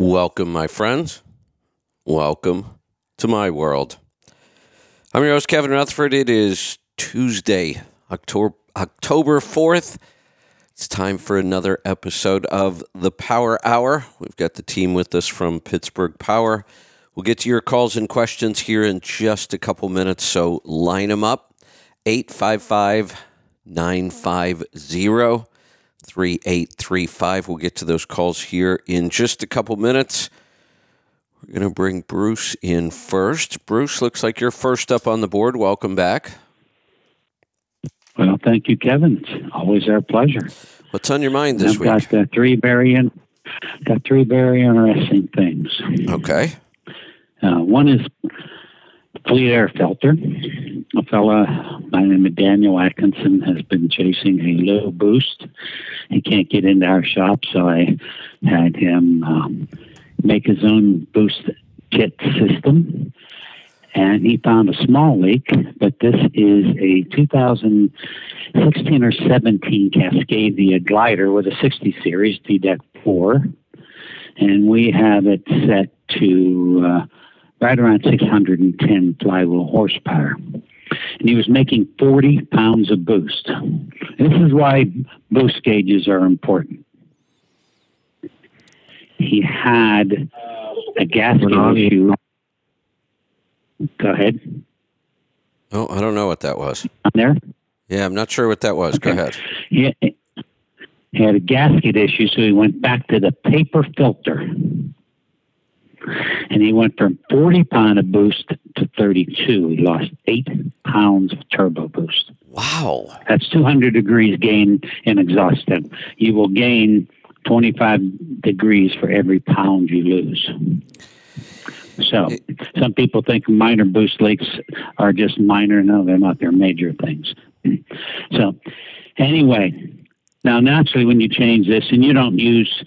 Welcome, my friends. Welcome to my world. I'm your host, Kevin Rutherford. It is Tuesday, October October 4th. It's time for another episode of the Power Hour. We've got the team with us from Pittsburgh Power. We'll get to your calls and questions here in just a couple minutes, so line them up. 855 950 3835. We'll get to those calls here in just a couple minutes. We're going to bring Bruce in first. Bruce, looks like you're first up on the board. Welcome back. Well, thank you, Kevin. It's always our pleasure. What's on your mind this I've week? got uh, three very in, got three very interesting things. Okay. Uh, one is Fleet Air Filter. A fella by the name of Daniel Atkinson has been chasing a low boost. He can't get into our shop, so I had him um, make his own boost kit system. And he found a small leak, but this is a 2016 or 17 Cascadia glider with a 60 series DDEC 4. And we have it set to uh, right around 610 flywheel horsepower. And he was making 40 pounds of boost. This is why boost gauges are important. He had a gasket issue. Go ahead. Oh, I don't know what that was. On there? Yeah, I'm not sure what that was. Go ahead. He, he had a gasket issue, so he went back to the paper filter. And he went from 40 pound of boost to 32. He lost eight pounds of turbo boost. Wow. That's 200 degrees gain in exhaust temp. You will gain 25 degrees for every pound you lose. So, some people think minor boost leaks are just minor. No, they're not. They're major things. So, anyway, now naturally, when you change this and you don't use,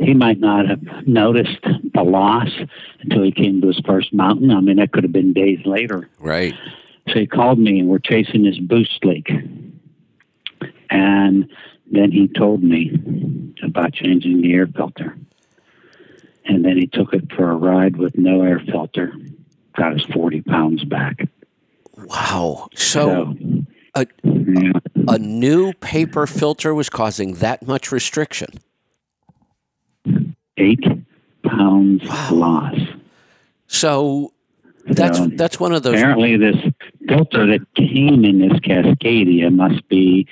he might not have noticed the loss until he came to his first mountain. I mean, that could have been days later. Right. So he called me and we're chasing this boost leak. And then he told me about changing the air filter. And then he took it for a ride with no air filter, got his 40 pounds back. Wow. So a, yeah, a new paper filter was causing that much restriction. Eight pounds Wow. loss. So that's So, that's one of those Apparently, this filter that came in this Cascadia must be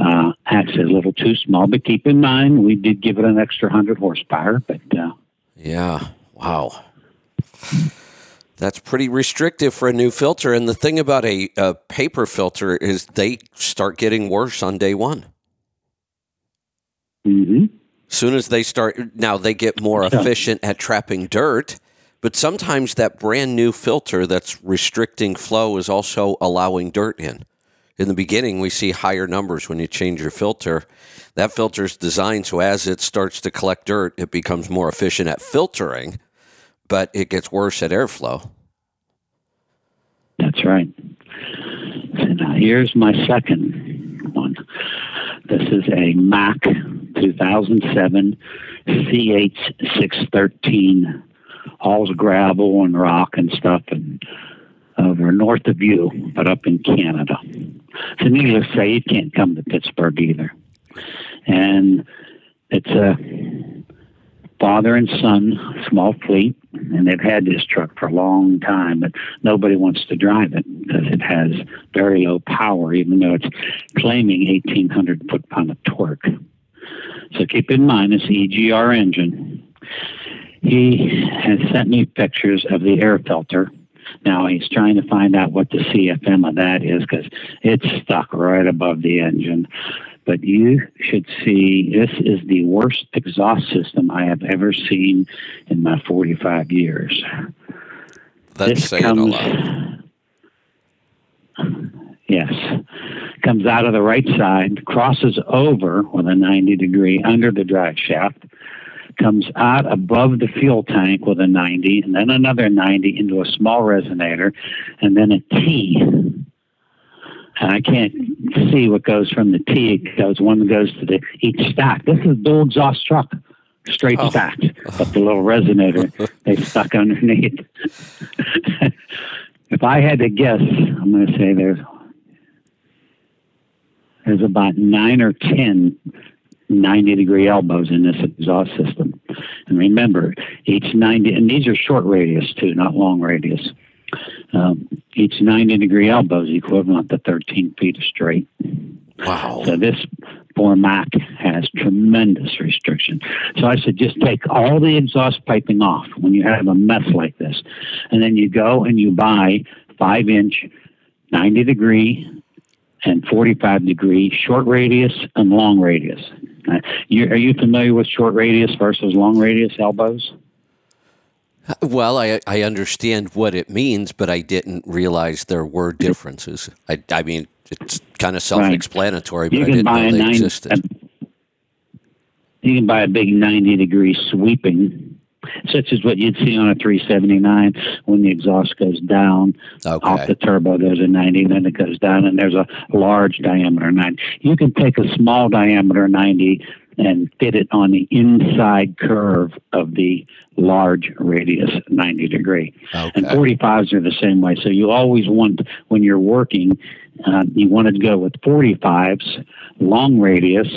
uh, actually a little too small. But keep in mind, we did give it an extra 100 horsepower, but uh, Yeah. Wow. That's pretty restrictive for a new filter. And the thing about a, a paper filter is they start getting worse on day one. mhm. Soon as they start, now they get more efficient at trapping dirt. But sometimes that brand new filter that's restricting flow is also allowing dirt in. In the beginning, we see higher numbers when you change your filter. That filter is designed so as it starts to collect dirt, it becomes more efficient at filtering, but it gets worse at airflow. That's right. So now uh, here's my second one. This is a Mack 2007 CH613, all's gravel and rock and stuff, and over north of you, but up in Canada. So needless to say, it can't come to Pittsburgh either. And it's a father and son small fleet, and they've had this truck for a long time, but nobody wants to drive it because it has very low power, even though it's claiming 1,800 foot pound of torque. So keep in mind the EGR engine. He has sent me pictures of the air filter. Now he's trying to find out what the CFM of that is because it's stuck right above the engine but you should see this is the worst exhaust system I have ever seen in my 45 years. That's this saying a comes, lot. yes, comes out of the right side, crosses over with a 90 degree under the drive shaft, comes out above the fuel tank with a 90, and then another 90 into a small resonator, and then a T. And I can't see what goes from the T. It goes one goes to the each stack. This is dual exhaust truck. straight Oh. stacked, but the little resonator they stuck underneath. if I had to guess, I'm going to say there's there's about nine or ten 90 degree elbows in this exhaust system. And remember, each 90, and these are short radius too, not long radius. Um, each 90 degree elbow is equivalent to 13 feet of straight. Wow. So this poor Mack has tremendous restriction. So I said, just take all the exhaust piping off when you have a mess like this. And then you go and you buy five inch, 90 degree, and 45 degree short radius and long radius. Uh, you, are you familiar with short radius versus long radius elbows? Well, I I understand what it means, but I didn't realize there were differences. I I mean, it's kind of self-explanatory, but You I can didn't know a they nine. existed. you can buy a big 90 degree sweeping, such as what you'd see on a 379 when the exhaust goes down off the turbo. goes a 90, then it goes down, and there's a large diameter 90. You can take a small diameter 90 and fit it on the inside curve of the large radius 90 degree. And 45s are the same way. So you always want, when you're working, uh, you want to go with 45s, long radius.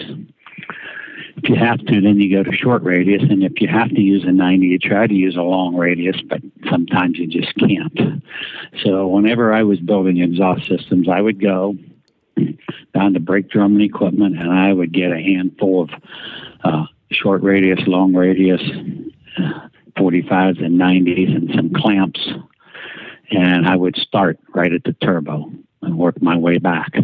If you have to, then you go to short radius. And if you have to use a 90, you try to use a long radius, but sometimes you just can't. So whenever I was building exhaust systems, I would go down to brake drum and equipment, and I would get a handful of uh, short radius, long radius, uh, 45s and 90s, and some clamps. And I would start right at the turbo and work my way back.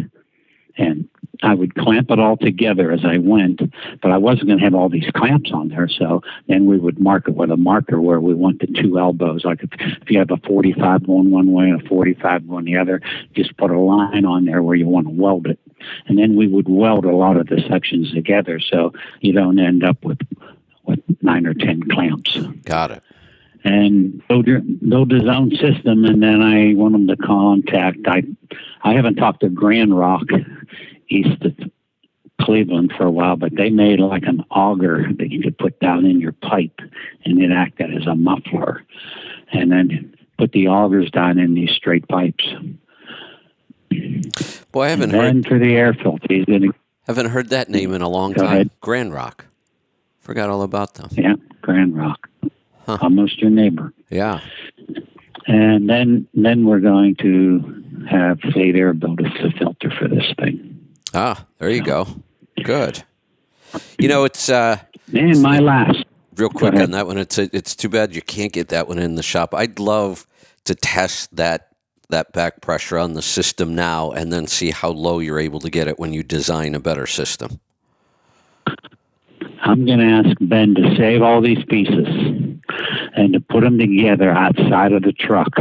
And I would clamp it all together as I went, but I wasn't going to have all these clamps on there. So then we would mark it with a marker where we want the two elbows. Like if, if you have a 45 going one way and a 45 going the other, just put a line on there where you want to weld it. And then we would weld a lot of the sections together so you don't end up with, with nine or 10 clamps Got it. and build your build his own system and then I want him to contact I I haven't talked to Grand Rock east of Cleveland for a while, but they made like an auger that you could put down in your pipe and it acted as a muffler. And then put the augers down in these straight pipes. Boy, I haven't and heard for the air filter, he's haven't heard that name in a long time. ahead. Grand Rock. Forgot all about them. yeah, Grand Rock. Huh. Almost your neighbor. Yeah. And then then we're going to have Fleet Air build us a filter for this thing. Ah, there you go. Good. You know, it's uh, And my last real quick on that one. It's it's too bad you can't get that one in the shop. I'd love to test that that back pressure on the system now, and then see how low you're able to get it when you design a better system. I'm going to ask Ben to save all these pieces and to put them together outside of the truck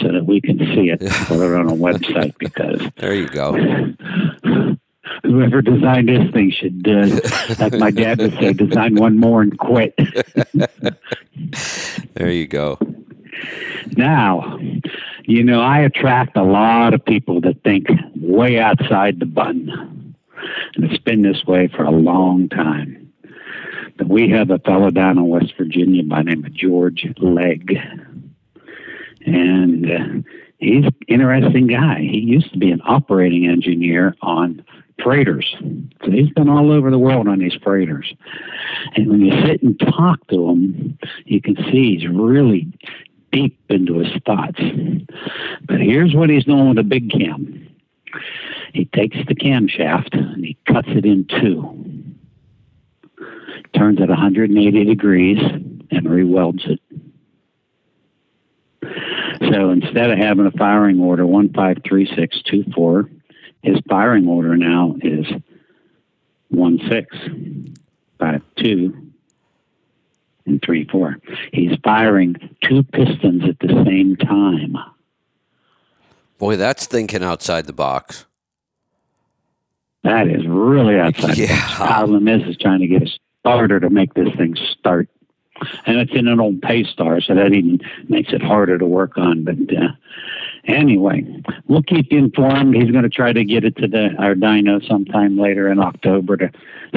so that we can see it put it on a website because There you go. whoever designed this thing should, uh, like my dad would say, design one more and quit. There you go. Now, you know, I attract a lot of people that think way outside the button. And it's been this way for a long time. But we have a fellow down in West Virginia by the name of George Legg. And uh, he's an interesting guy. He used to be an operating engineer on freighters. So he's been all over the world on these freighters. And when you sit and talk to him, you can see he's really deep into his thoughts. But here's what he's doing with a big cam. He takes the camshaft and he cuts it in two, turns it 180 degrees, and re-welds it. So instead of having a firing order 153624, his firing order now is 1652 and 34. He's firing two pistons at the same time. Boy, that's thinking outside the box. That is really outside. the Yeah. box. Problem is, is trying to get a starter to make this thing start, and it's in an old Paystar, so that even makes it harder to work on. But uh, anyway, we'll keep you informed. He's going to try to get it to the our dyno sometime later in October to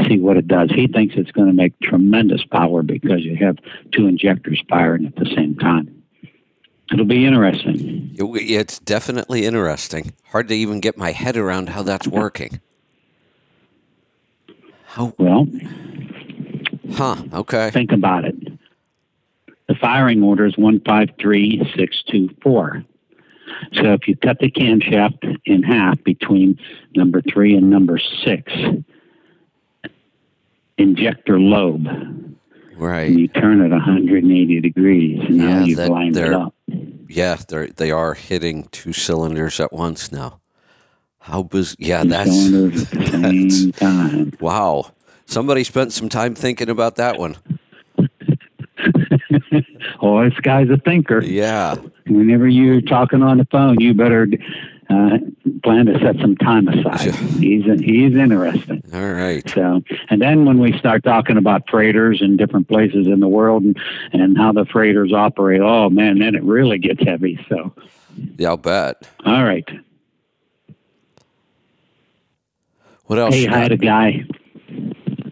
see what it does. He thinks it's going to make tremendous power because you have two injectors firing at the same time. It'll be interesting. It- It's definitely interesting. Hard to even get my head around how that's working. How? Well, Huh? Okay. think about it. The firing order is 153624. So if you cut the camshaft in half between number three and number six, injector lobe, and Right. you turn it 180 degrees, and now Yeah, you've that- lined it they're- up. Yeah, they they are hitting two cylinders at once now. How biz? Yeah, Two that's cylinders at the same time. wow. Somebody spent some time thinking about that one. oh, this guy's a thinker. Yeah. Whenever you're talking on the phone, you better uh, plan to set some time aside. He's he's interesting. All right. So, and then when we start talking about freighters and different places in the world and, and how the freighters operate, oh man, then it really gets heavy. So, Yeah, I'll bet. all right. What else? Hey, I had a guy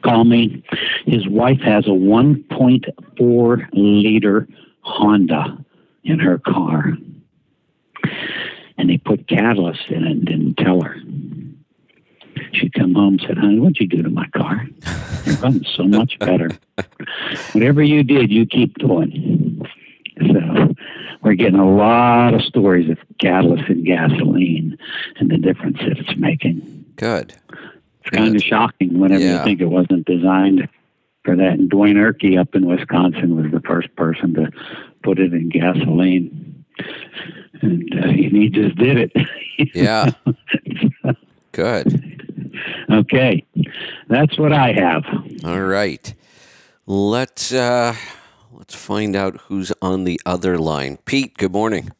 call me. His wife has a 1.4 liter Honda in her car. And they put catalyst in it and didn't tell her. She'd come home and said, honey, what'd you do to my car? It runs so much better. Whatever you did, you keep doing. So we're getting a lot of stories of catalyst and gasoline and the difference that it's making. Good. It's kind of shocking whenever Yeah. you think it wasn't designed for that. And Dwayne Erkey up in Wisconsin was the first person to put it in gasoline. And uh, he just did it. Yeah. Good. okay. That's what I have. All right. Let's uh let's find out who's on the other line. Pete, good morning.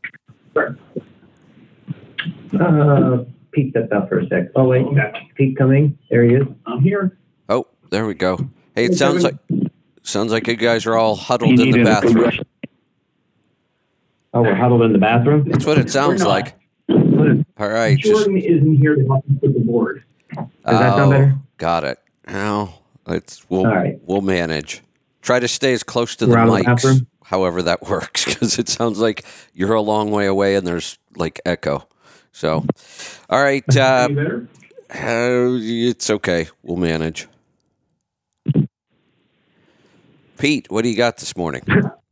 Uh, Pete stepped out for a sec. Oh wait, Pete coming. There he is. I'm here. Oh, there we go. Hey, it Hey, sounds like sounds like you guys are all He huddled in the bathroom. Progression. Oh, we're huddled in the bathroom. That's what it sounds like. All right. Just, Jordan isn't here to help me put the board. Does that sound better? Got it. Now let's we'll All right. we'll manage. Try to stay as close to the We're out of the mics, bathroom? however that works, because it sounds like you're a long way away and there's like echo. So, all right, uh, Any better? uh, it's okay. We'll manage. Pete, what do you got this morning?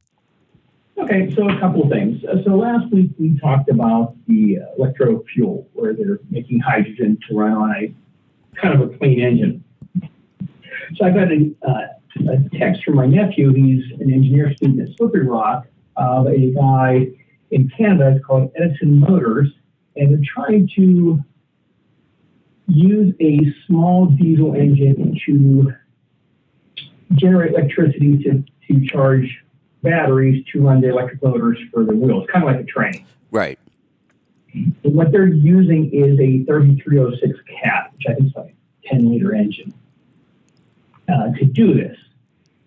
Okay, so a couple of things. Uh, So last week we talked about the electro fuel, where they're making hydrogen to run on a kind of a clean engine. So I got a, uh, a text from my nephew. He's an engineer student at Slippery Rock of a guy in Canada. It's called Edison Motors, and they're trying to use a small diesel engine to generate electricity to, to charge batteries to run the electric motors for the wheels, kind of like a train. Right. And what they're using is a 3306 cat, which I think is like a 10 liter engine, uh, to do this.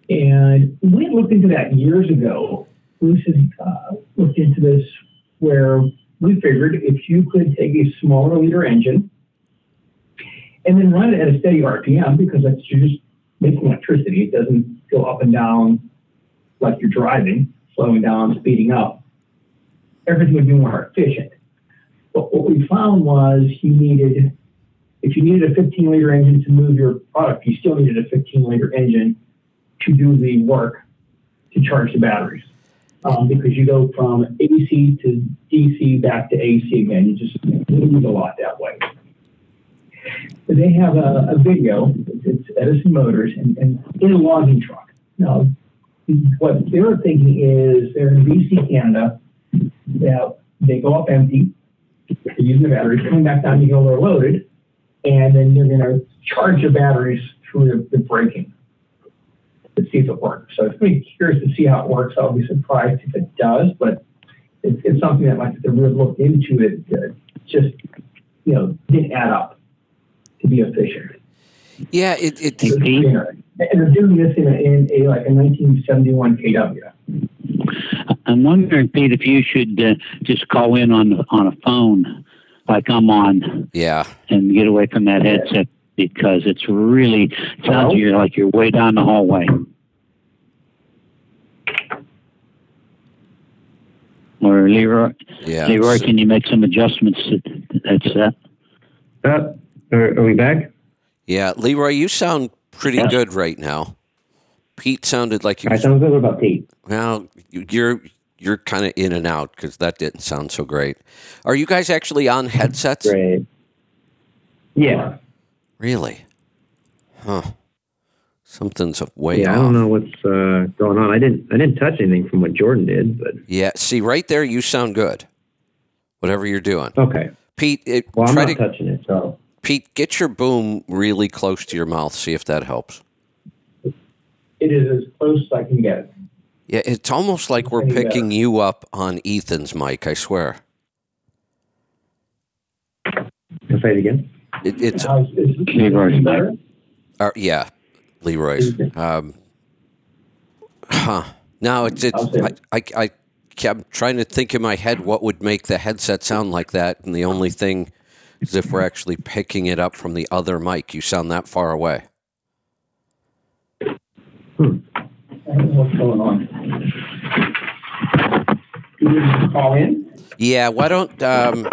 And we looked into that years ago. Bruce had uh, looked into this where we figured if you could take a smaller liter engine and then run it at a steady RPM, because that's just making electricity, it doesn't go up and down like you're driving, slowing down, speeding up. Everything would be more efficient. But what we found was you needed, if you needed a 15 liter engine to move your product, you still needed a 15 liter engine to do the work to charge the batteries. Um, because you go from AC to DC back to AC again, you just lose a lot that way. They have a, a video, it's Edison Motors, and, and in a logging truck. Now, what they're thinking is they're in BC, Canada, that they go up empty, they're using the batteries, coming back down, you go, they're loaded, and then you're going to charge the batteries through the, the braking to see if it works. So it's pretty curious to see how it works. I'll be surprised if it does, but it's, it's something that like if they really looked into it, uh, just you know didn't add up to be efficient. Yeah. It. it Hey, And they're doing this in a, in a like a 1971 KW. I'm wondering, Pete, if you should uh, just call in on on a phone, like I'm on, Yeah. and get away from that headset because it's really sounds Hello? you're like you're way down the hallway. Or Leroy, Yeah. Leroy, can you make some adjustments? To, that's that. Uh, are, are we back? Yeah. Leroy, you sound pretty Yeah. good right now. Pete sounded like you. I sound good. About Pete? Well, you- you're you're kind of in and out because that didn't sound so great. Are you guys actually on headsets? Great. Yeah. Really? Huh. Something's way yeah, off. I don't know what's uh, going on. I didn't I didn't touch anything from what Jordan did, but Yeah. See, right there, you sound good. Whatever you're doing, okay. Pete. It, Well, I'm not to touching it, so Pete get your boom really close to your mouth. See if that helps. It is as close as I can get. Yeah, it's almost like we're Any better. picking you up on Ethan's mic. I swear. I'll say it again. It, it's How's- is- is Okay, Roy's back. better? uh, yeah, Leroy's. Um, huh. Now it's it's. How's I, it? I I kept trying to think in my head what would make the headset sound like that, and the only thing is if we're actually picking it up from the other mic. You sound that far away. What's going on. You just call in? Yeah. Why don't um.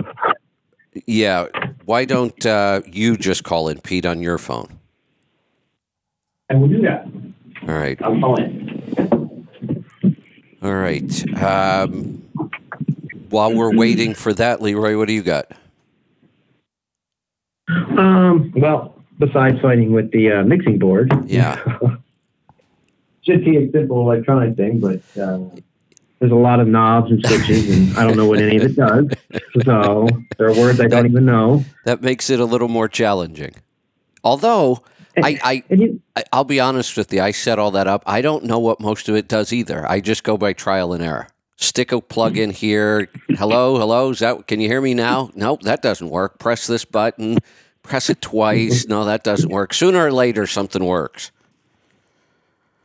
Yeah. Why don't uh, you just call in Pete on your phone? I will do that. All right. I'll call in. All right. Um, while we're waiting for that, Leroy, what do you got? Um, well, besides fighting with the uh, mixing board, Yeah. should be a simple electronic thing, but uh, there's a lot of knobs and switches, and I don't know what any of it does. So there are words I don't even know. That makes it a little more challenging. Although I, I, And you, I I'll be honest with you, I set all that up. I don't know what most of it does either. I just go by trial and error. Stick a plug in here. Hello, hello. Is that can you hear me now? Nope, that doesn't work. Press this button. Press it twice. Mm-hmm. No, that doesn't work. Sooner or later, something works.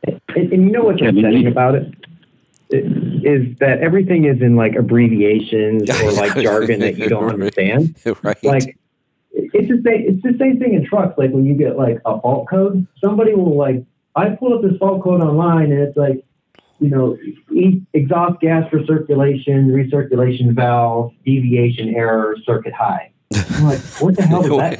and, and you know what's Kevin, upsetting about it? It- Is that everything is in like abbreviations or like jargon that you don't understand? right. Like it's the same. It's the same thing in trucks. Like when you get like a fault code, somebody will like. I pulled up this fault code online, and it's like, you know, e- exhaust gas recirculation, recirculation valve, deviation error, circuit high. I'm like, what the hell does that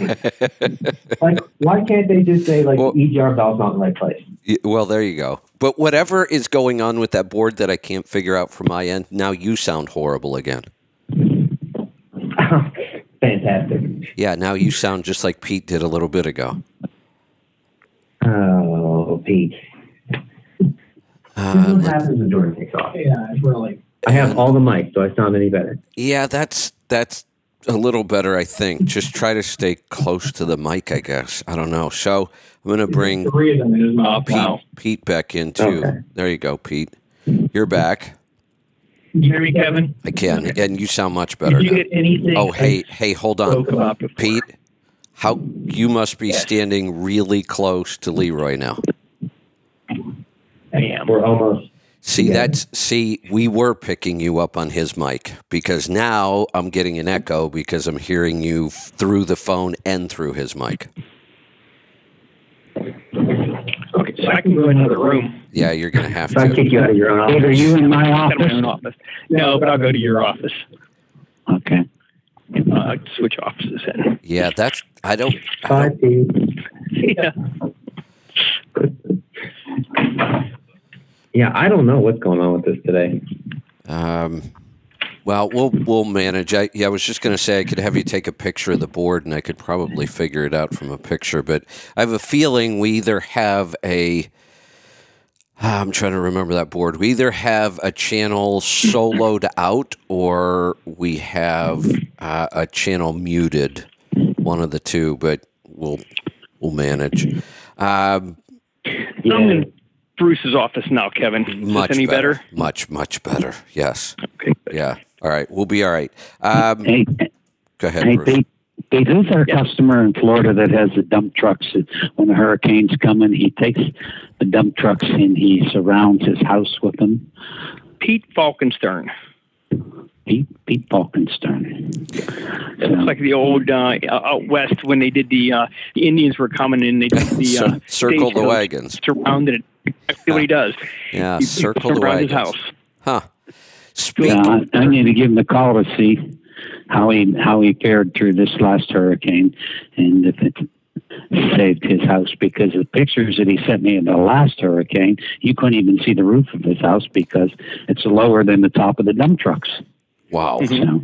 mean? Like, why can't they just say like Well- EGR valve's not in the right place? Well, there you go. But whatever is going on with that board that I can't figure out from my end, now you sound horrible again. Fantastic. Yeah, now you sound just like Pete did a little bit ago. Oh, Pete. Uh, what happens when Jordan takes off? Yeah, it's really. I have all the mics, so I sound any better. yeah, that's that's a little better, I think. Just try to stay close to the mic, I guess. I don't know. So I'm gonna bring Three of them in his mouth. Pete, Pete back in too. Okay. There you go, Pete. You're back. Can you hear me, Kevin? I can, and you sound much better Did you now. get anything? Oh, hey, hey, hold on, spoke about before? Pete. How you must be standing really close to Leroy now. I am. We're almost. See, Yeah. that's see, we were picking you up on his mic because now I'm getting an echo because I'm hearing you f- through the phone and through his mic. Okay, so I can go in another room. Yeah, you're gonna have If I to. kick you out of your own Pete, are office. you in my office? own office. No, but I'll go to your office. Okay. Uh, switch offices in. Yeah, that's I don't. I don't Yeah. Yeah, I don't know what's going on with this today. um, well, we'll we'll manage. I yeah, I was just gonna say I could have you take a picture of the board and I could probably figure it out from a picture, but I have a feeling we either have a. Ah, I'm trying to remember that board. We either have a channel soloed out or we have uh, a channel muted. One of the two, but we'll we'll manage. Um, in Bruce's office now, Kevin. Is much any better? Much much better. Yes. Okay. Yeah. All right. We'll be all right. Um, Hey, go ahead, hey, Bruce. Pete. Pete, who's our Yeah. customer in Florida that has the dump trucks? When the hurricanes come in, he takes the dump trucks and he surrounds his house with them. Pete Falkenstern. Pete, Pete Falkenstern. It looks like the old uh, out west when they did the uh, the Indians were coming and they did the uh, Circle the wagons. surrounded it. Exactly what he does. Yeah, He- he circle the surrounds his house. Huh. Yeah, Speaking, I, I need to give him a call to see how he how he fared through this last hurricane and if it saved his house because the pictures that he sent me in the last hurricane, you couldn't even see the roof of his house because it's lower than the top of the dump trucks. Wow. So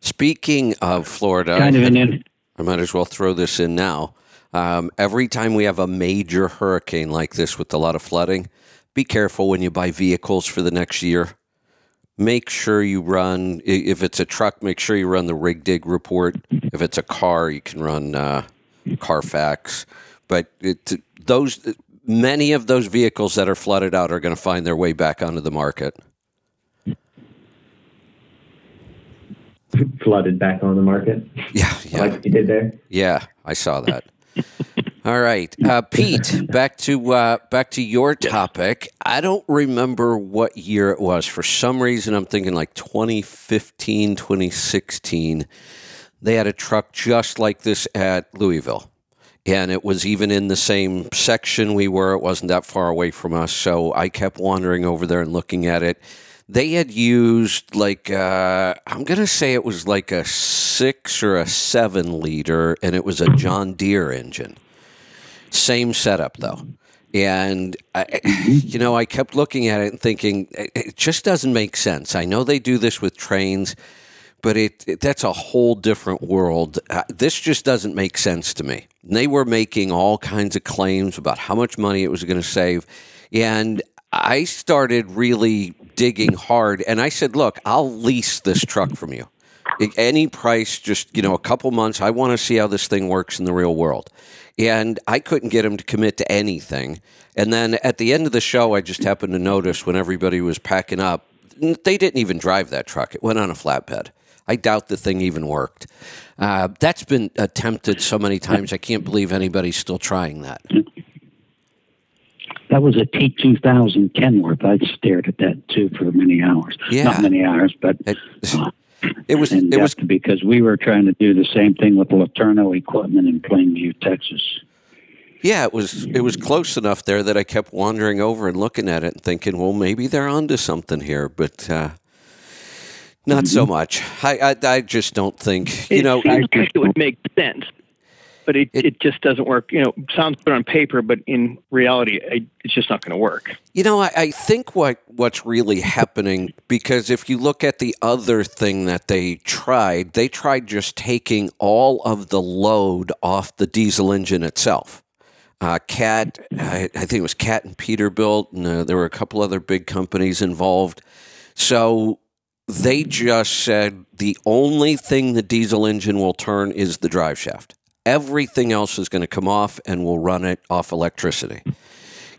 Speaking of Florida, kind of an I might as well throw this in now. Um, every time we have a major hurricane like this with a lot of flooding, be careful when you buy vehicles for the next year. Make sure you run, if it's a truck, make sure you run the RigDig report. If it's a car, you can run uh, Carfax. But it, those, many of those vehicles that are flooded out are going to find their way back onto the market. Flooded back on the market, Yeah, yeah. like you did there. Yeah, I saw that. All right, uh, Pete. Back to uh, back to your topic. I don't remember what year it was. For some reason, I'm thinking like 2015, 2016. They had a truck just like this at Louisville, and it was even in the same section we were. It wasn't that far away from us, so I kept wandering over there and looking at it. They had used like uh, I'm gonna say it was like a six or a seven liter, and it was a John Deere engine. Same setup though, and I, you know I kept looking at it and thinking it, just doesn't make sense. I know they do this with trains, but it, it that's a whole different world. Uh, this just doesn't make sense to me. And they were making all kinds of claims about how much money it was going to save, and I started really digging hard. And I said, "Look, I'll lease this truck from you." Any price, just you know, a couple months. I want to see how this thing works in the real world, and I couldn't get him to commit to anything. And then at the end of the show, I just happened to notice when everybody was packing up, they didn't even drive that truck. It went on a flatbed. I doubt the thing even worked. Uh, that's been attempted so many times. I can't believe anybody's still trying that. That was a T2000 Kenworth. I stared at that too for many hours. Yeah. Not many hours, but It, uh, it was. and It uh, was. because we were trying to do the same thing with LeTourneau equipment in Plainview, Texas. Yeah, it was it was close enough there that I kept wandering over and looking at it and thinking, well, maybe they're onto something here, but uh, not so mm-hmm. much. I, I I just don't think you It know. seems like it would make sense, but it, It- it, just doesn't work. You know, sounds good on paper, but in reality, I, it's just not going to work. You know, I, I think what what's really happening because if you look at the other thing that they tried, they tried just taking all of the load off the diesel engine itself. Uh, Cat, I, I think it was Cat and Peterbilt, and uh, there were a couple other big companies involved. So they just said the only thing the diesel engine will turn is the drive shaft. Everything else is going to come off, and we'll run it off electricity.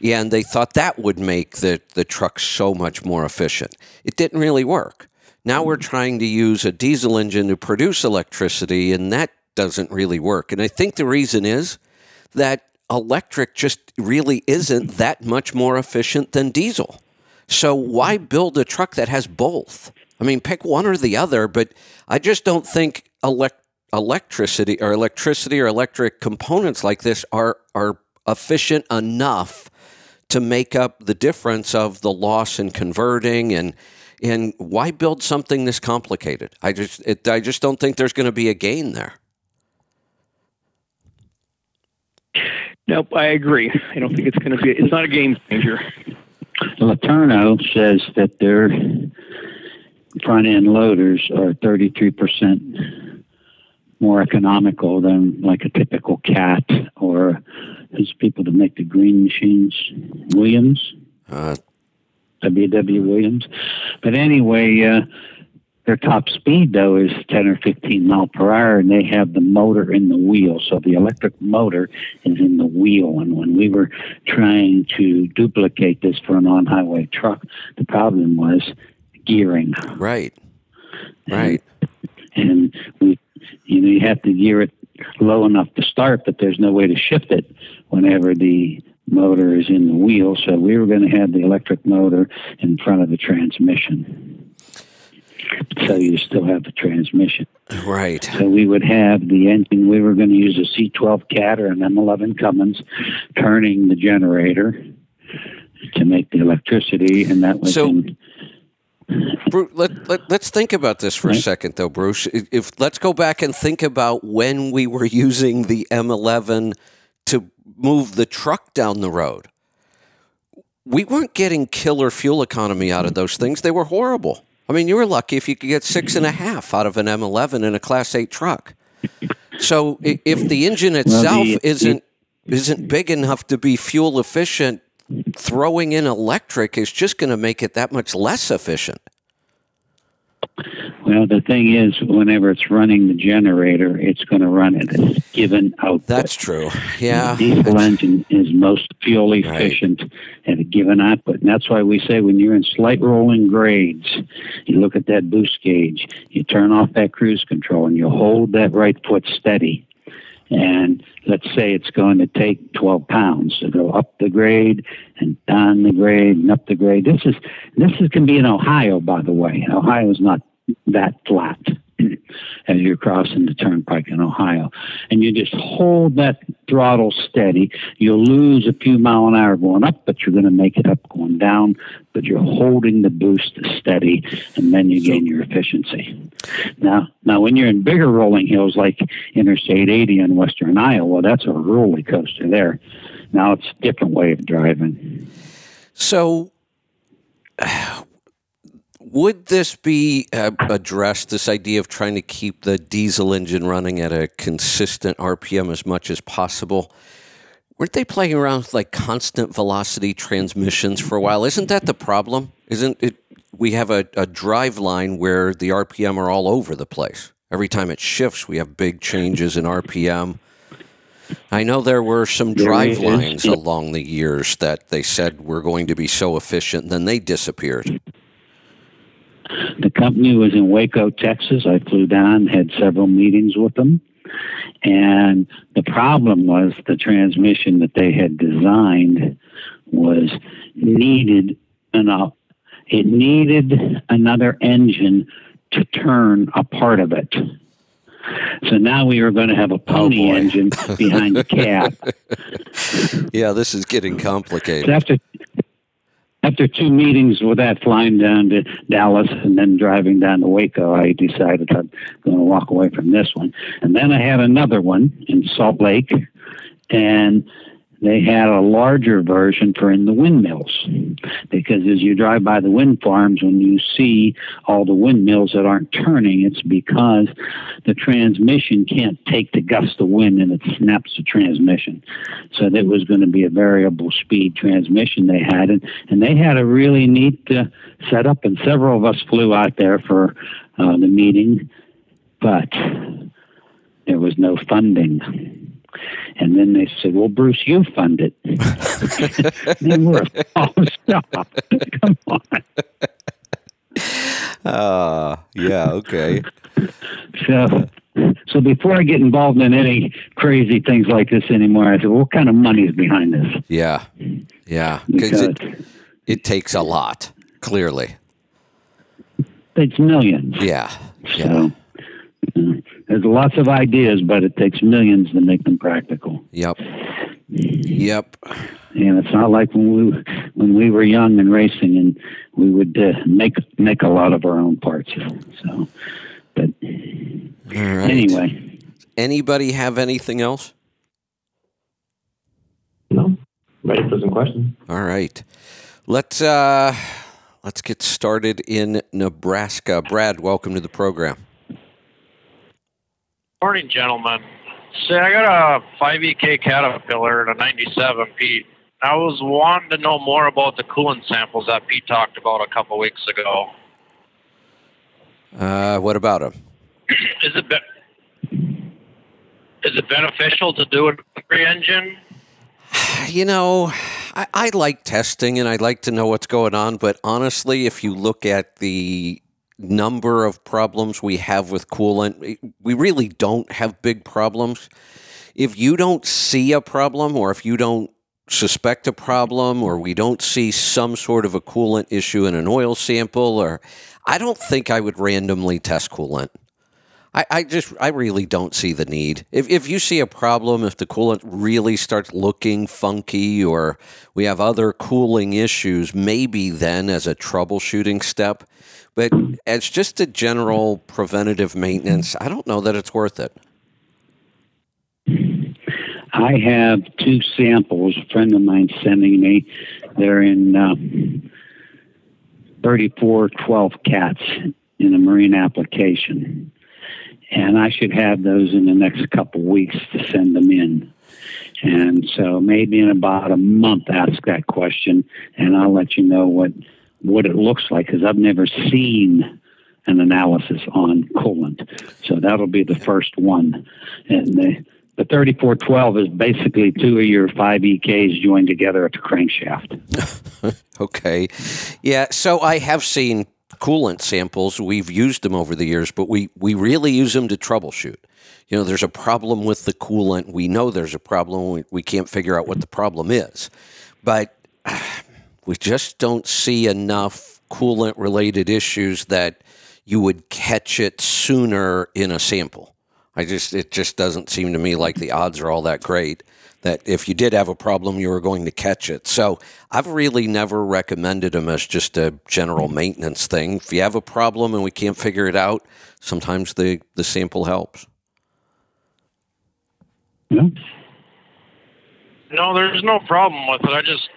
Yeah, and they thought that would make the, the truck so much more efficient. It didn't really work. Now we're trying to use a diesel engine to produce electricity, and that doesn't really work. And I think the reason is that electric just really isn't that much more efficient than diesel. So why build a truck that has both? I mean, pick one or the other, but I just don't think elect- electricity or electricity or electric components like this are are efficient enough to make up the difference of the loss in converting and and why build something this complicated? I just it, I just don't think there's going to be a gain there. Nope, I agree. I don't think it's going to be. It's not a game changer. Laterno says that their front end loaders are 33% more economical than like a typical cat or those people that make the green machines, Williams, Uh, WW Williams. But anyway, uh, their top speed though is 10 or 15 mile per hour, and they have the motor in the wheel. So the electric motor is in the wheel. And when we were trying to duplicate this for an on highway truck, the problem was gearing. right, right. And we, you know, you have to gear it low enough to start, but there's no way to shift it whenever the motor is in the wheel, so we were going to have the electric motor in front of the transmission. So you still have the transmission. Right. So we would have the engine. We were going to use a C12 Cat or an M11 Cummins, turning the generator to make the electricity, and that was So- in, let, let, let's think about this for a second, though, Bruce. If if- let's go back and think about when we were using the M11 to move the truck down the road. We weren't getting killer fuel economy out of mm-hmm. those things. They were horrible. I mean, you were lucky if you could get six and a half out of an M11 in a Class 8 truck. So if the engine itself the- isn't isn't big enough to be fuel efficient, throwing in electric is just going to make it that much less efficient. well, the thing is, whenever it's running the generator, it's going to run at a given output. That's true. Yeah. The diesel engine is most fuel efficient at a given output. And that's why we say when you're in slight rolling grades, you look at that boost gauge, you turn off that cruise control, and you hold that right foot steady. And let's say it's going to take 12 pounds to go up the grade and down the grade and up the grade. This is this is can be in Ohio, by the way. Ohio is not that flat as you're crossing the turnpike in Ohio. And you just hold that throttle steady. You'll lose a few mile an hour going up, but you're going to make it up going down. But you're holding the boost steady, and then you gain your efficiency. Now, now when you're in bigger rolling hills like Interstate 80 in western Iowa, that's a roller coaster there. Now it's a different way of driving. So, would this be uh, addressed? This idea of trying to keep the diesel engine running at a consistent RPM as much as possible? Weren't they playing around with like constant velocity transmissions for a while? Isn't that the problem? Isn't it? We have a, a drive line where the RPM are all over the place. Every time it shifts, we have big changes in RPM. I know there were some drive lines along the years that they said were going to be so efficient, and then they disappeared. The company was in Waco, Texas. I flew down, had several meetings with them. And the problem was the transmission that they had designed was needed enough. It needed another engine to turn a part of it. So now we were going to have a oh, pony boy. engine behind the cab. Yeah, this is getting complicated. So after after two meetings with that, flying down to Dallas and then driving down to Waco, I decided I'm going to walk away from this one. And then I had another one in Salt Lake, and they had a larger version for in the windmills. Because as you drive by the wind farms, when you see all the windmills that aren't turning, it's because the transmission can't take the gust of wind and it snaps the transmission. So that was going to be a variable speed transmission they had. And, and they had a really neat uh, setup, and several of us flew out there for uh, the meeting, but there was no funding. And then they said, "Well, Bruce, you fund it." then we're oh, stop! Come on. Uh, yeah, okay. So, so before I get involved in any crazy things like this anymore, I said, "What kind of money is behind this?" Yeah, yeah. Because it, it takes a lot, clearly. it's millions. Yeah, yeah. So uh, there's lots of ideas, but it takes millions to make them practical. Yep. Yep. And it's not like when we when we were young and racing, and we would uh, make make a lot of our own parts. So, but All right. anyway, Anybody have anything else? No, ready for some questions. All right. Let's uh let's get started in Nebraska. Brad, welcome to the program. Morning, gentlemen. Say, I got a 5EK Caterpillar and a 97 Pete. I was wanting to know more about the coolant samples that Pete talked about a couple weeks ago. Uh what about him? Is it be- is it beneficial to do it every engine? You know, I, I like testing and I like to know what's going on, but honestly, if you look at the number of problems we have with coolant, eh, we really don't have big problems. If you don't see a problem or if you don't suspect a problem or we don't see some sort of a coolant issue in an oil sample or I don't think I would randomly test coolant. I, I just I really don't see the need. If if you see a problem, if the coolant really starts looking funky or we have other cooling issues, maybe then as a troubleshooting step. But as just a general preventative maintenance, I don't know that it's worth it. I have two samples. A friend of mine sending me. They're in um, 3412 cats in a marine application, and I should have those in the next couple weeks to send them in. And so maybe in about a month, ask that question, and I'll let you know what what it looks like because I've never seen an analysis on coolant. So that'll be the first one, and the the 3412 is basically two of your five EKs joined together at the crankshaft. okay. Yeah, so I have seen coolant samples. We've used them over the years, but we, we really use them to troubleshoot. You know, there's a problem with the coolant. We know there's a problem. We, we can't figure out what the problem is. But we just don't see enough coolant related issues that you would catch it sooner in a sample. I just it just doesn't seem to me like the odds are all that great that if you did have a problem you were going to catch it. So I've really never recommended them as just a general maintenance thing. If you have a problem and we can't figure it out, sometimes the the sample helps. No. No, there's no problem with it. I just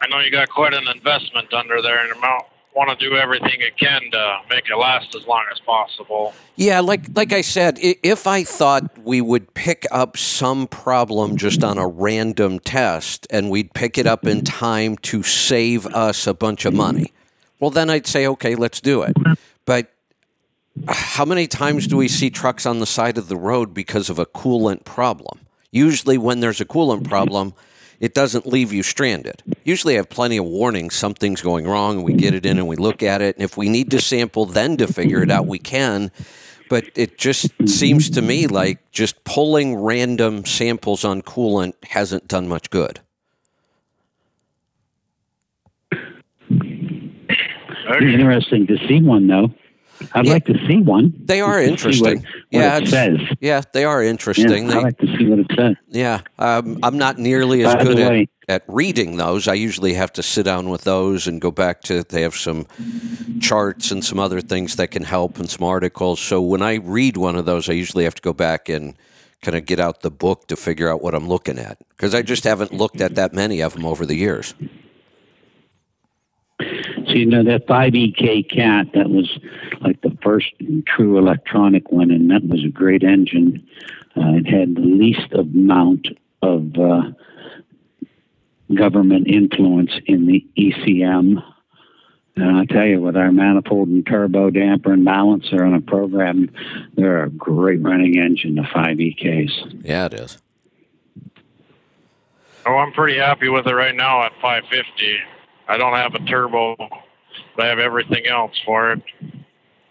I know you got quite an investment under there and amount want to do everything it can to make it last as long as possible. Yeah, like like I said, if I thought we would pick up some problem just on a random test and we'd pick it up in time to save us a bunch of money, well then I'd say okay, let's do it. But how many times do we see trucks on the side of the road because of a coolant problem? Usually when there's a coolant problem, it doesn't leave you stranded. Usually, I have plenty of warnings something's going wrong, and we get it in and we look at it. And if we need to sample then to figure it out, we can. But it just seems to me like just pulling random samples on coolant hasn't done much good. Interesting to see one, though. I'd yeah. like to see one. They are interesting. What, what yeah, it says. Yeah, they are interesting. Yeah, I'd like to see what it says. Yeah, um, I'm not nearly as By good at, way, at reading those. I usually have to sit down with those and go back to. They have some charts and some other things that can help and some articles. So when I read one of those, I usually have to go back and kind of get out the book to figure out what I'm looking at because I just haven't looked at that many of them over the years. So you know that 5EK cat that was like the first true electronic one, and that was a great engine. Uh, it had the least amount of uh, government influence in the ECM. And I tell you, with our manifold and turbo damper and balancer on a program, they're a great running engine, the 5EKs. Yeah, it is. Oh, I'm pretty happy with it right now at 550. I don't have a turbo, but I have everything else for it,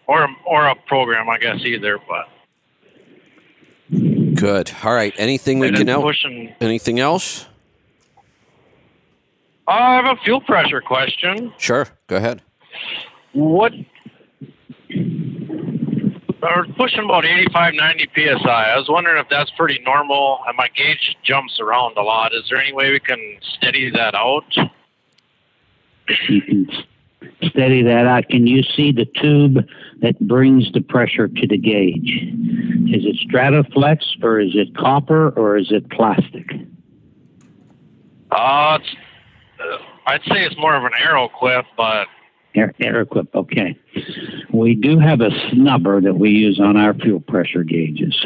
or or a program, I guess either. But good. All right. Anything we can help? Pushing, Anything else? I have a fuel pressure question. Sure. Go ahead. What? We're pushing about 85, 90 psi. I was wondering if that's pretty normal. And my gauge jumps around a lot. Is there any way we can steady that out? You can steady that out. Can you see the tube that brings the pressure to the gauge? Is it Stratoflex or is it copper or is it plastic? Uh, it's, uh, I'd say it's more of an Aeroquip, but Air, Aeroquip, okay. We do have a snubber that we use on our fuel pressure gauges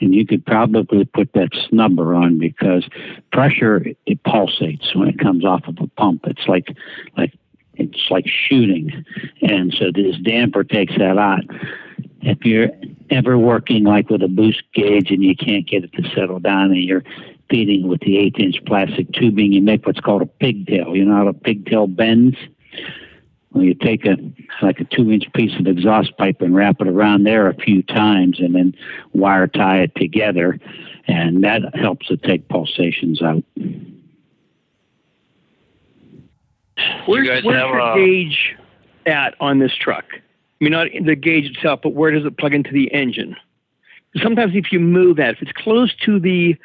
and you could probably put that snubber on because pressure it pulsates when it comes off of a pump. It's like like it's like shooting, and so this damper takes that out. If you're ever working like with a boost gauge and you can't get it to settle down and you're feeding with the eighth inch plastic tubing, you make what's called a pigtail. You know how a pigtail bends? Well, you take a like a two inch piece of exhaust pipe and wrap it around there a few times and then wire tie it together and that helps to take pulsations out. Where's, guys where's have your a- gauge at on this truck? I mean, not the gauge itself, but where does it plug into the engine? Sometimes, if you move that, if it's close to the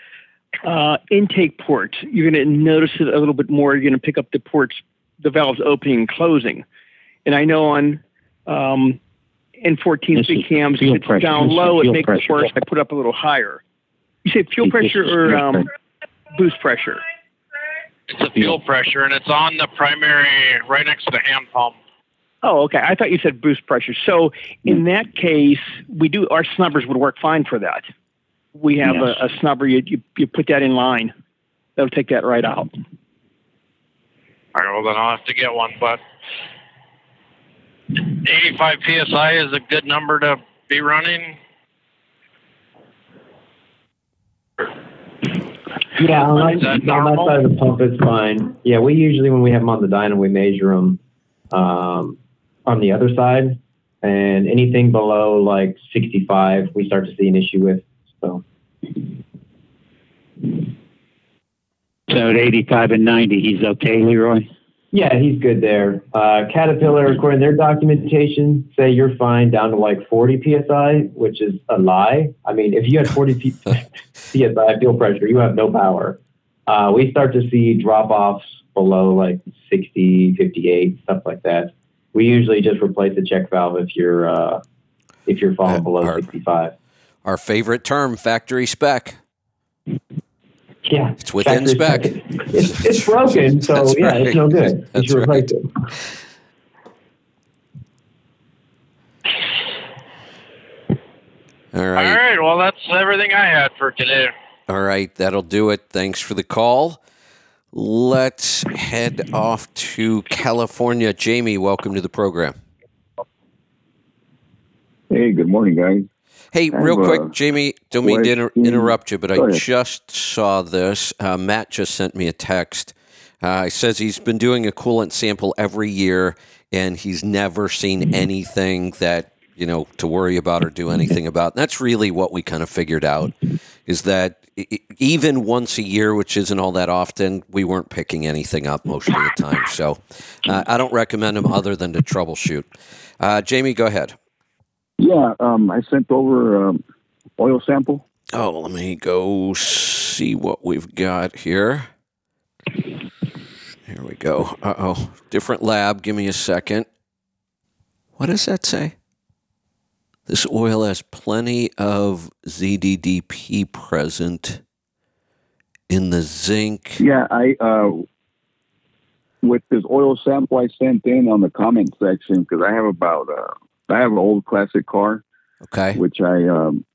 uh, intake port, you're going to notice it a little bit more. You're going to pick up the ports, the valves opening and closing. And I know on um, N14 This big cams, fuel if it's pressure. down This low, it makes pressure. it worse. I put up a little higher. You say fuel pressure or um, boost pressure? It's a fuel pressure, and it's on the primary, right next to the hand pump. Oh, okay. I thought you said boost pressure. So in that case, we do our snubbers would work fine for that. We have Yes. a, a snubber. You, you you put that in line. That'll take that right out. All right, well, then I'll have to get one, but 85 psi is a good number to be running. Yeah, on Is that, that on that side of the pump, it's fine. Yeah, we usually, when we have them on the dyno, we measure them um, on the other side. And anything below like 65, we start to see an issue with. So, So at 85 and 90, he's okay, Leroy? yeah, he's good there. Uh, Caterpillar, according to their documentation, say you're fine down to like 40 psi, which is a lie. I mean, if you had 40 p- psi fuel pressure, you have no power. Uh, we start to see drop offs below like 60, 58, stuff like that. We usually just replace the check valve if you're uh, if you're falling Uh, below our- 65. Our favorite term, factory spec. Yeah, It's within factory spec. It's, it's broken, so That's yeah, it's no right. good. You That's should replace right. it. All All right. right, well, that's everything I had for today. All right, that'll do it. Thanks for the call. Let's head off to California. Jamie, welcome to the program. Hey, good morning, guys. Hey, real quick, Jamie, don't mean to inter- interrupt you, but I just saw this. Uh, Matt just sent me a text. Uh, he says he's been doing a coolant sample every year, and he's never seen anything that you know to worry about or do anything about. And that's really what we kind of figured out is that e- even once a year, which isn't all that often, we weren't picking anything up most of the time. So uh, I don't recommend them other than to troubleshoot. Uh, Jamie, go ahead. Yeah, um, I sent over um, oil sample. Oh, let me go see what we've got here. Here we go. Uh oh. Different lab. Give me a second. What does that say? This oil has plenty of ZDDP present in the zinc. Yeah, I uh, with this oil sample I sent in on the comment section because I have about uh, I have an old classic car Okay. which I um,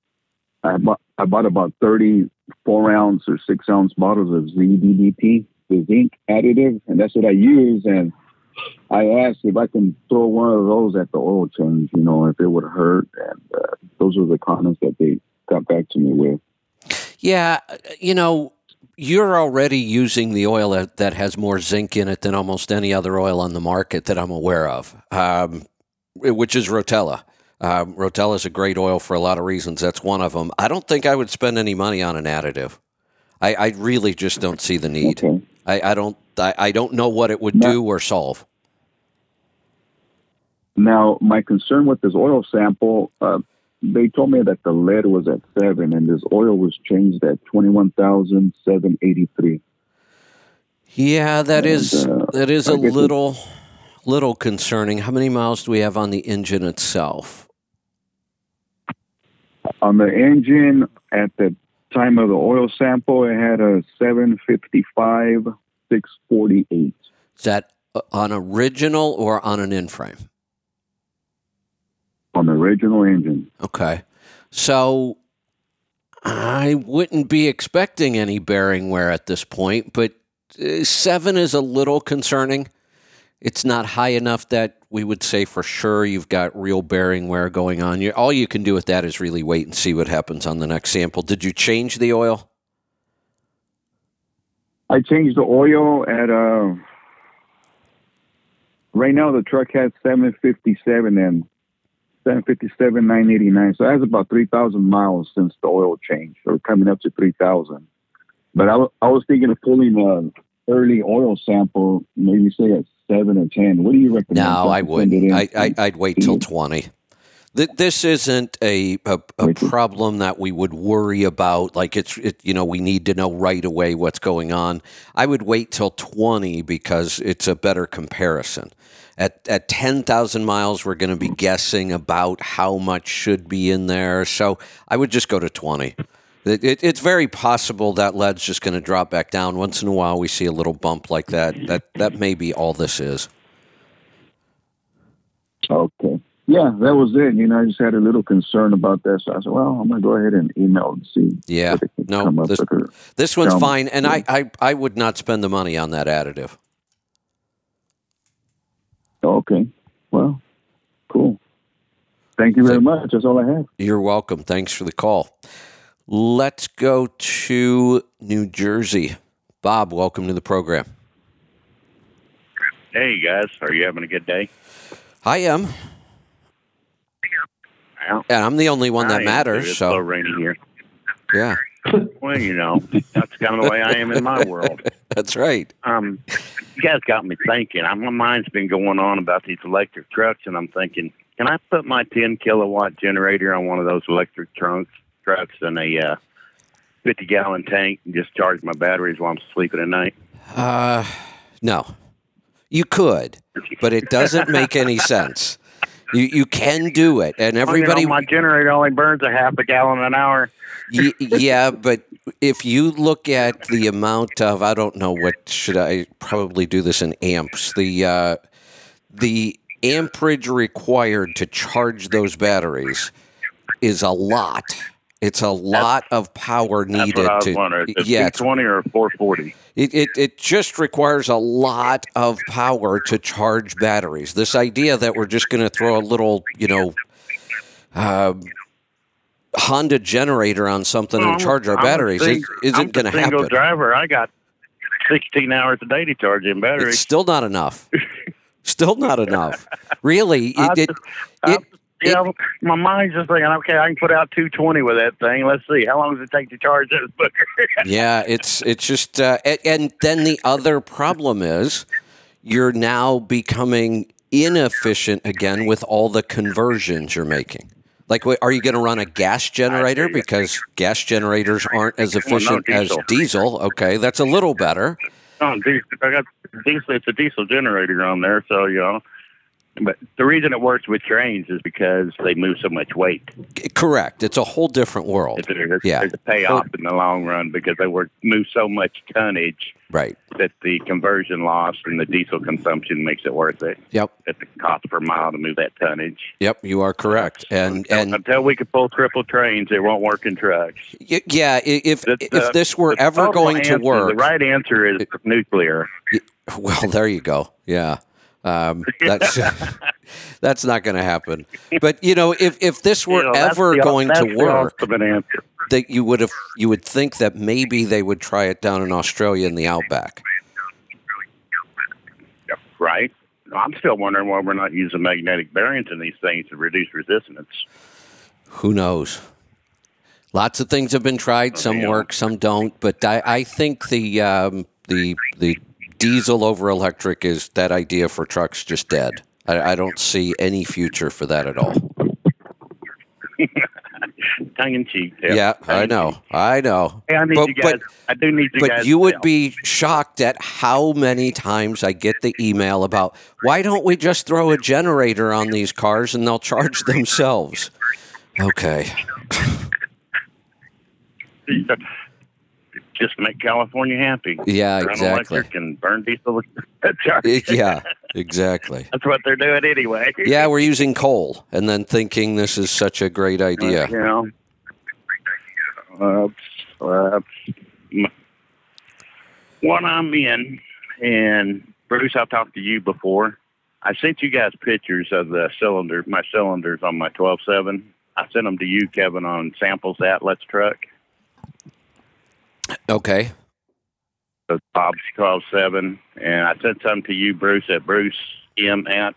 I bought I bought about thirty four ounce or six ounce bottles of ZDDP, the zinc additive, and that's what I use. And I asked if I can throw one of those at the oil change, you know, if it would hurt. And uh, those were the comments that they got back to me with. Yeah, you know, you're already using the oil that, that has more zinc in it than almost any other oil on the market that I'm aware of, um, which is Rotella. Um, Rotella is a great oil for a lot of reasons. That's one of them. I don't think I would spend any money on an additive. I, I really just don't see the need. Okay. I, I don't. I, I don't know what it would No. do or solve. Now, my concern with this oil sample, uh, they told me that the lead was at seven, and this oil was changed at twenty one thousand seven eighty three. Yeah, that and, is, uh, that is a little little concerning. How many miles do we have on the engine itself? On the engine, at the time of the oil sample, it had a 755 648 Is that uh, on original or on an in frame? on the original engine. Okay. So I wouldn't be expecting any bearing wear at this point, but uh, seven is a little concerning. It's not high enough that we would say for sure you've got real bearing wear going on. You, all you can do with that is really wait and see what happens on the next sample. Did you change the oil? I changed the oil at uh right now the truck has 757 and 757 989 so that's about 3000 miles since the oil change or coming up to 3000 but I was thinking of pulling an early oil sample maybe say at seven or ten. What do you recommend? No, I wouldn't. I, I, I'd wait till 20. This isn't a, a, a problem that we would worry about. Like it's, it, you know, we need to know right away what's going on. I would wait till 20 because it's a better comparison. At, at 10,000 miles, we're going to be guessing about how much should be in there. So I would just go to 20. It, it, it's very possible that lead's just going to drop back down. Once in a while, we see a little bump like that. That, that may be all this is. Okay. Yeah, that was it. You know, I just had a little concern about that, so I said, "Well, I'm gonna go ahead and email and see." Yeah. what they can No, this- This one's fine, and I, I, I would not spend the money on that additive. Okay. Well, cool. Thank you very much. That's all I have. You're welcome. Thanks for the call. Let's go to New Jersey. Bob, welcome to the program. Hey guys, are you having a good day? I am, Yeah. and I'm the only one that matters. It's so So, rainy here. yeah, Well, you know, that's kind of the way I am in my world. that's right. Um, you guys got me thinking. I, my mind's been going on about these electric trucks, and I'm thinking, can I put my 10 kilowatt generator on one of those electric trunks trucks in a uh, 50 gallon tank and just charge my batteries while I'm sleeping at night? Uh, no, you could, but it doesn't make any sense. You you can do it, and everybody you know, my generator only burns a half a gallon an hour. Y- yeah, but if you look at the amount of, I don't know what should I probably do this in amps. The uh, the amperage required to charge those batteries is a lot. It's a lot of power That's needed what I was to. Yeah, it's 20 or 440? it, it, it just requires a lot of power to charge batteries. This idea that we're just going to throw a little, you know, uh, Honda generator on something Well, and charge our I'm batteries sing- isn't going to happen. Single driver. I got 16 hours a day to charge in It's batteries. still not enough. still not enough. Really, it, it, it, know, my mind's just thinking, okay, I can put out 220 with that thing. Let's see. How long does it take to charge this booger? yeah, it's it's just, uh, and, and then the other problem is you're now becoming inefficient again with all the conversions you're making. Like, are you going to run a gas generator because gas generators aren't as Well, no, efficient as diesel. diesel? Okay, that's a little better. diesel, I got diesel. It's a diesel generator on there, so you know. But the reason it works with trains is because they move so much weight. Correct. It's a whole different world. There's, Yeah. there's a payoff in the long run because they work move so much tonnage Right. that the conversion loss and the diesel consumption makes it worth it. Yep. At the cost per mile to move that tonnage. Yep. You are correct. And until, and until we can pull triple trains, it won't work in trucks. y- yeah, if The- if this were ever going to work, The right answer is nuclear. Well, there you go. Yeah. Um, that's that's not going to happen. But you know, if if this were You know, ever the- going to work, that you would have you would think that maybe they would try it down in Australia in the outback. Right? I'm still wondering why we're not using magnetic bearings in these things to reduce resistance. Who knows? Lots of things have been tried. Some work, some don't. But I, I think the um, the the diesel over electric is that idea for trucks just dead. I, I don't see any future for that at all. Tongue in cheek. Yeah, I know, I know. Hey, I need But- you guys. but- I do need you guys. But you would be shocked at how many times I get the email about why don't we just throw a generator on these cars and they'll charge themselves. Okay. just make California happy. Yeah, Run exactly. electric and burn diesel. Yeah, exactly. That's what they're doing anyway. Yeah, we're using coal and then thinking this is such a great idea. You know. Uh, uh, one I'm in, and Bruce, I've talked to you before. I sent you guys pictures of the cylinder, my cylinders on my 12.7. I sent them to you, Kevin, on Samples Atlas truck. Okay. So Bob's 12.7. And I sent some to you, Bruce, at Bruce M at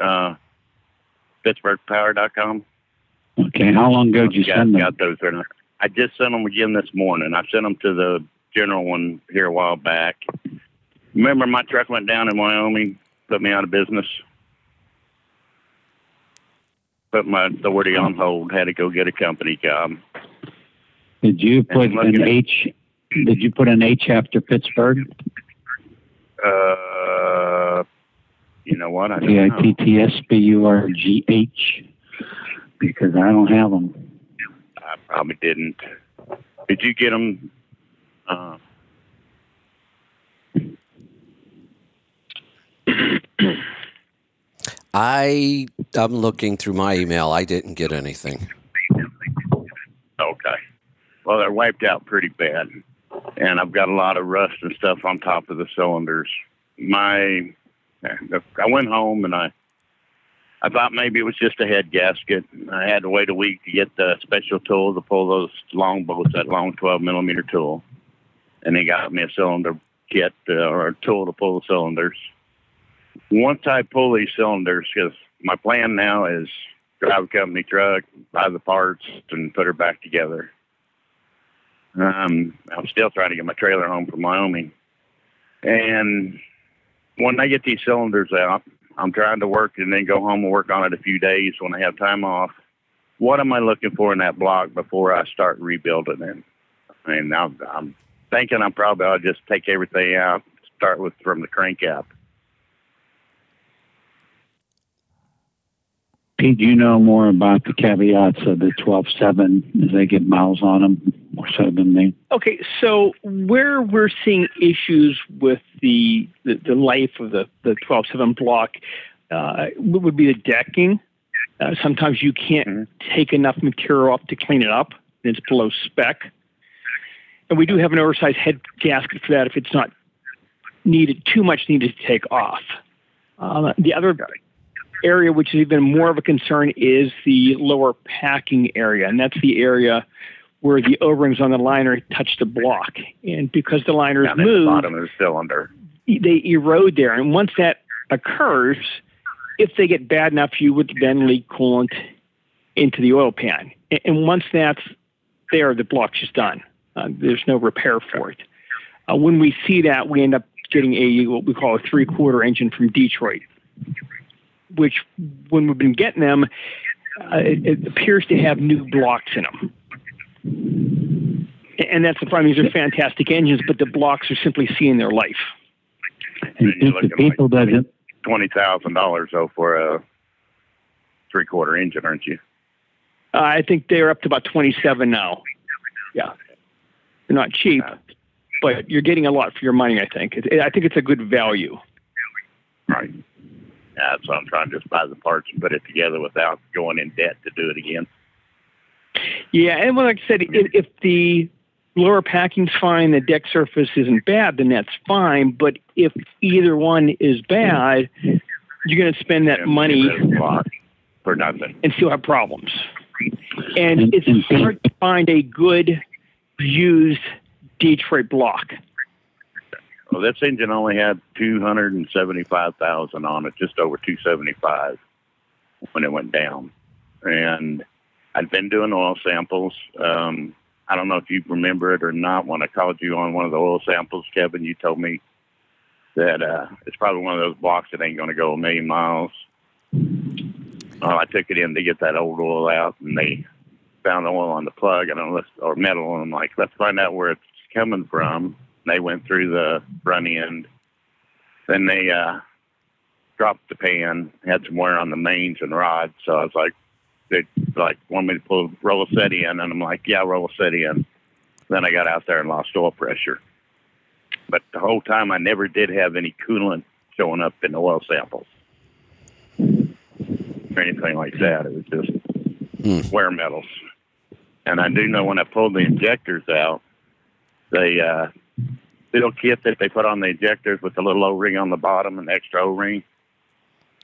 uh, PittsburghPower.com. Okay, how long ago did you You guys send them? got those or? I just sent them again this morning. I sent them to the general one here a while back. Remember, my truck went down in Wyoming put me out of business. Put my authority on hold. Had to go get a company job. Did you put And looking an at- H? Did you put an H after Pittsburgh? Uh, you know what? I don't P I know. T T S B U R G H. Because I don't have them. I probably didn't. Did you get them? Uh, I I'm looking through my email. I didn't get anything. okay. Well, they're wiped out pretty bad, and I've got a lot of rust and stuff on top of the cylinders. My, I went home and I, I thought maybe it was just a head gasket. I had to wait a week to get the special tool to pull those long bolts, that long 12 millimeter tool, and they got me a cylinder kit uh, or a tool to pull the cylinders. Once I pull these cylinders, because my plan now is drive a company truck, buy the parts, and put her back together. Um, I'm still trying to get my trailer home from Wyoming. And when I get these cylinders out, I'm trying to work and then go home and work on it a few days when I have time off. What am I looking for in that block before I start rebuilding it? Mean, I'm, I'm thinking I'm probably I'll just take everything out, start with from the crank out. Pete, do you know more about the caveats of the 12.7 as they get miles on them, more so than me? Okay, so where we're seeing issues with the the, the life of the the 12.7 block uh, would be the decking. Uh, sometimes you can't Mhm. take enough material up to clean it up. and It's below spec, and we do have an oversized head gasket for that if it's not needed too much needed to take off. Uh, the other area, which is even more of a concern, is the lower packing area, and that's the area where the O-rings on the liner touch the block. And because the liners Down at the move, bottom of the cylinder. they erode there. And once that occurs, if they get bad enough, you would then leak coolant into the oil pan. And once that's there, the block's just done. Uh, there's no repair for it. Uh, when we see that, we end up getting a what we call a three-quarter engine from Detroit, which when we've been getting them, uh, it, it appears to have new blocks in them. And that's the problem. These are fantastic engines, but the blocks are simply seeing their life. And you're think the people like doesn't. Twenty thousand dollars though for a three quarter engine, aren't you? Uh, I think they're up to about 27 now. Yeah. They're not cheap, but you're getting a lot for your money, I think. It, I think it's a good value. Right. Yeah, so I'm trying to just buy the parts and put it together without going in debt to do it again. Yeah, and like I said, if, if the lower packing's fine, the deck surface isn't bad, then that's fine. But if either one is bad, you're going to spend that money get rid of the block for nothing. and still have problems. And And- it's hard to find a good used Detroit block. Well, this engine only had two hundred and seventy-five thousand on it, just over two seventy-five when it went down. And I'd been doing oil samples. Um, I don't know if you remember it or not. When I called you on one of the oil samples, Kevin, you told me that uh, it's probably one of those blocks that ain't going to go a million miles. Well, I took it in to get that old oil out, and they found oil on the plug, and I'm let's or metal, and I'm like, let's find out where it's coming from. They went through the front end. Then they uh, dropped the pan, had some wear on the mains and rods. So I was like, they like want me to pull roll a set in, and I'm like, yeah, roll a set in. Then I got out there and lost oil pressure. But the whole time, I never did have any coolant showing up in the oil samples or anything like that. It was just Hmm. wear metals. And I do know when I pulled the injectors out, they uh, little kit that they put on the injectors with the little O-ring on the bottom and the extra O-ring,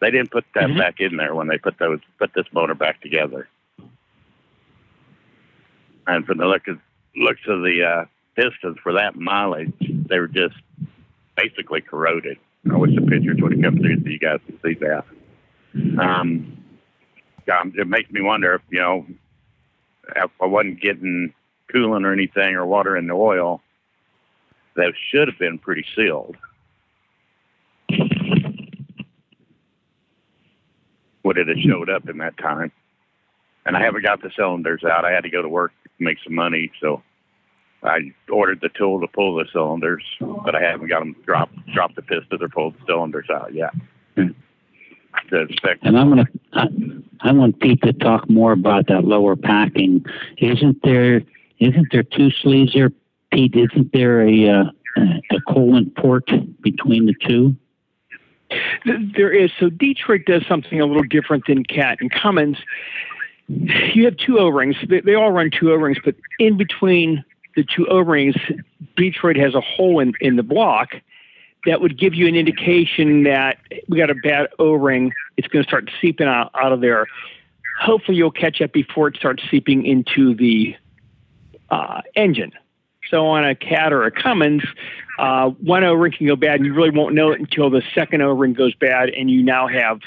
they didn't put that Mhm. back in there when they put those put this motor back together. And from the look of, looks of the uh, pistons for that mileage, they were just basically corroded. I wish the pictures would have come through so you guys can see that. Um, um, it makes me wonder if you know if I wasn't getting coolant or anything or water in the oil, they should have been pretty sealed. would it have showed up in that time. And I haven't got the cylinders out. I had to go to work to make some money, so I ordered the tool to pull the cylinders, but I haven't got them drop drop the pistons or pull the cylinders out yet. And I'm gonna, I, I want Pete to talk more about that lower packing. Isn't there, isn't there two sleeves there, Pete? Isn't there a, uh, a coolant port between the two? There is. So Detroit does something a little different than Cat and Cummins. You have two O-rings. They, they all run two O-rings, but in between the two O-rings, Detroit has a hole in, in the block that would give you an indication that we got a bad O-ring. It's going to start seeping out, out of there. Hopefully, you'll catch it before it starts seeping into the uh, engine. So on a Cat or a Cummins, uh, one O-ring can go bad, and you really won't know it until the second O-ring goes bad, and you now have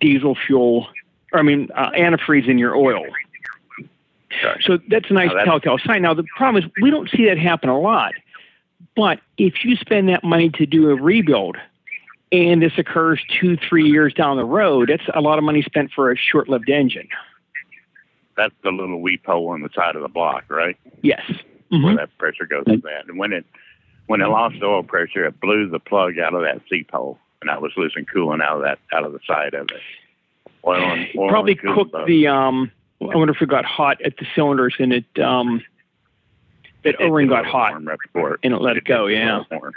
diesel fuel, or I mean uh, antifreeze in your oil. So that's a nice that's- telltale sign. Now the problem is we don't see that happen a lot, but if you spend that money to do a rebuild, and this occurs two, three years down the road, that's a lot of money spent for a short-lived engine. that's the little weep hole on the side of the block, right? Yes. Where Mhm. that pressure goes to that. And when it when it lost oil pressure, it blew the plug out of that seep hole, and I was losing coolant out of that out of the side of it. Oil and, oil Probably and cooked both. the. Um, I wonder if it got hot at the cylinders and it. Um, that It O-ring got hot warm right and it let it go. Yeah. little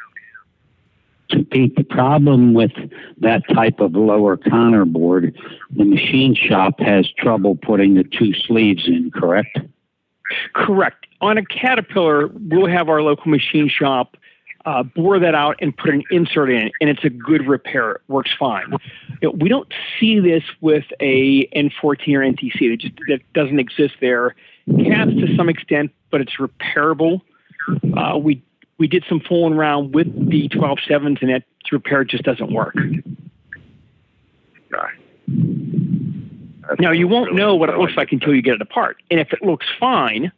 Pete, the problem with that type of lower counterbore, the machine shop has trouble putting the two sleeves in, correct? Correct. On a Caterpillar, we'll have our local machine shop uh, bore that out and put an insert in, and it's a good repair. It works fine. You know, we don't see this with a N14 or NTC. That just that doesnn't exist there. Cats to some extent, but it's repairable. Uh, we we did some fooling around with the 12.7s, and that repair just doesn't work. Now you won't really know what it looks like until you get it apart. And if it looks fine,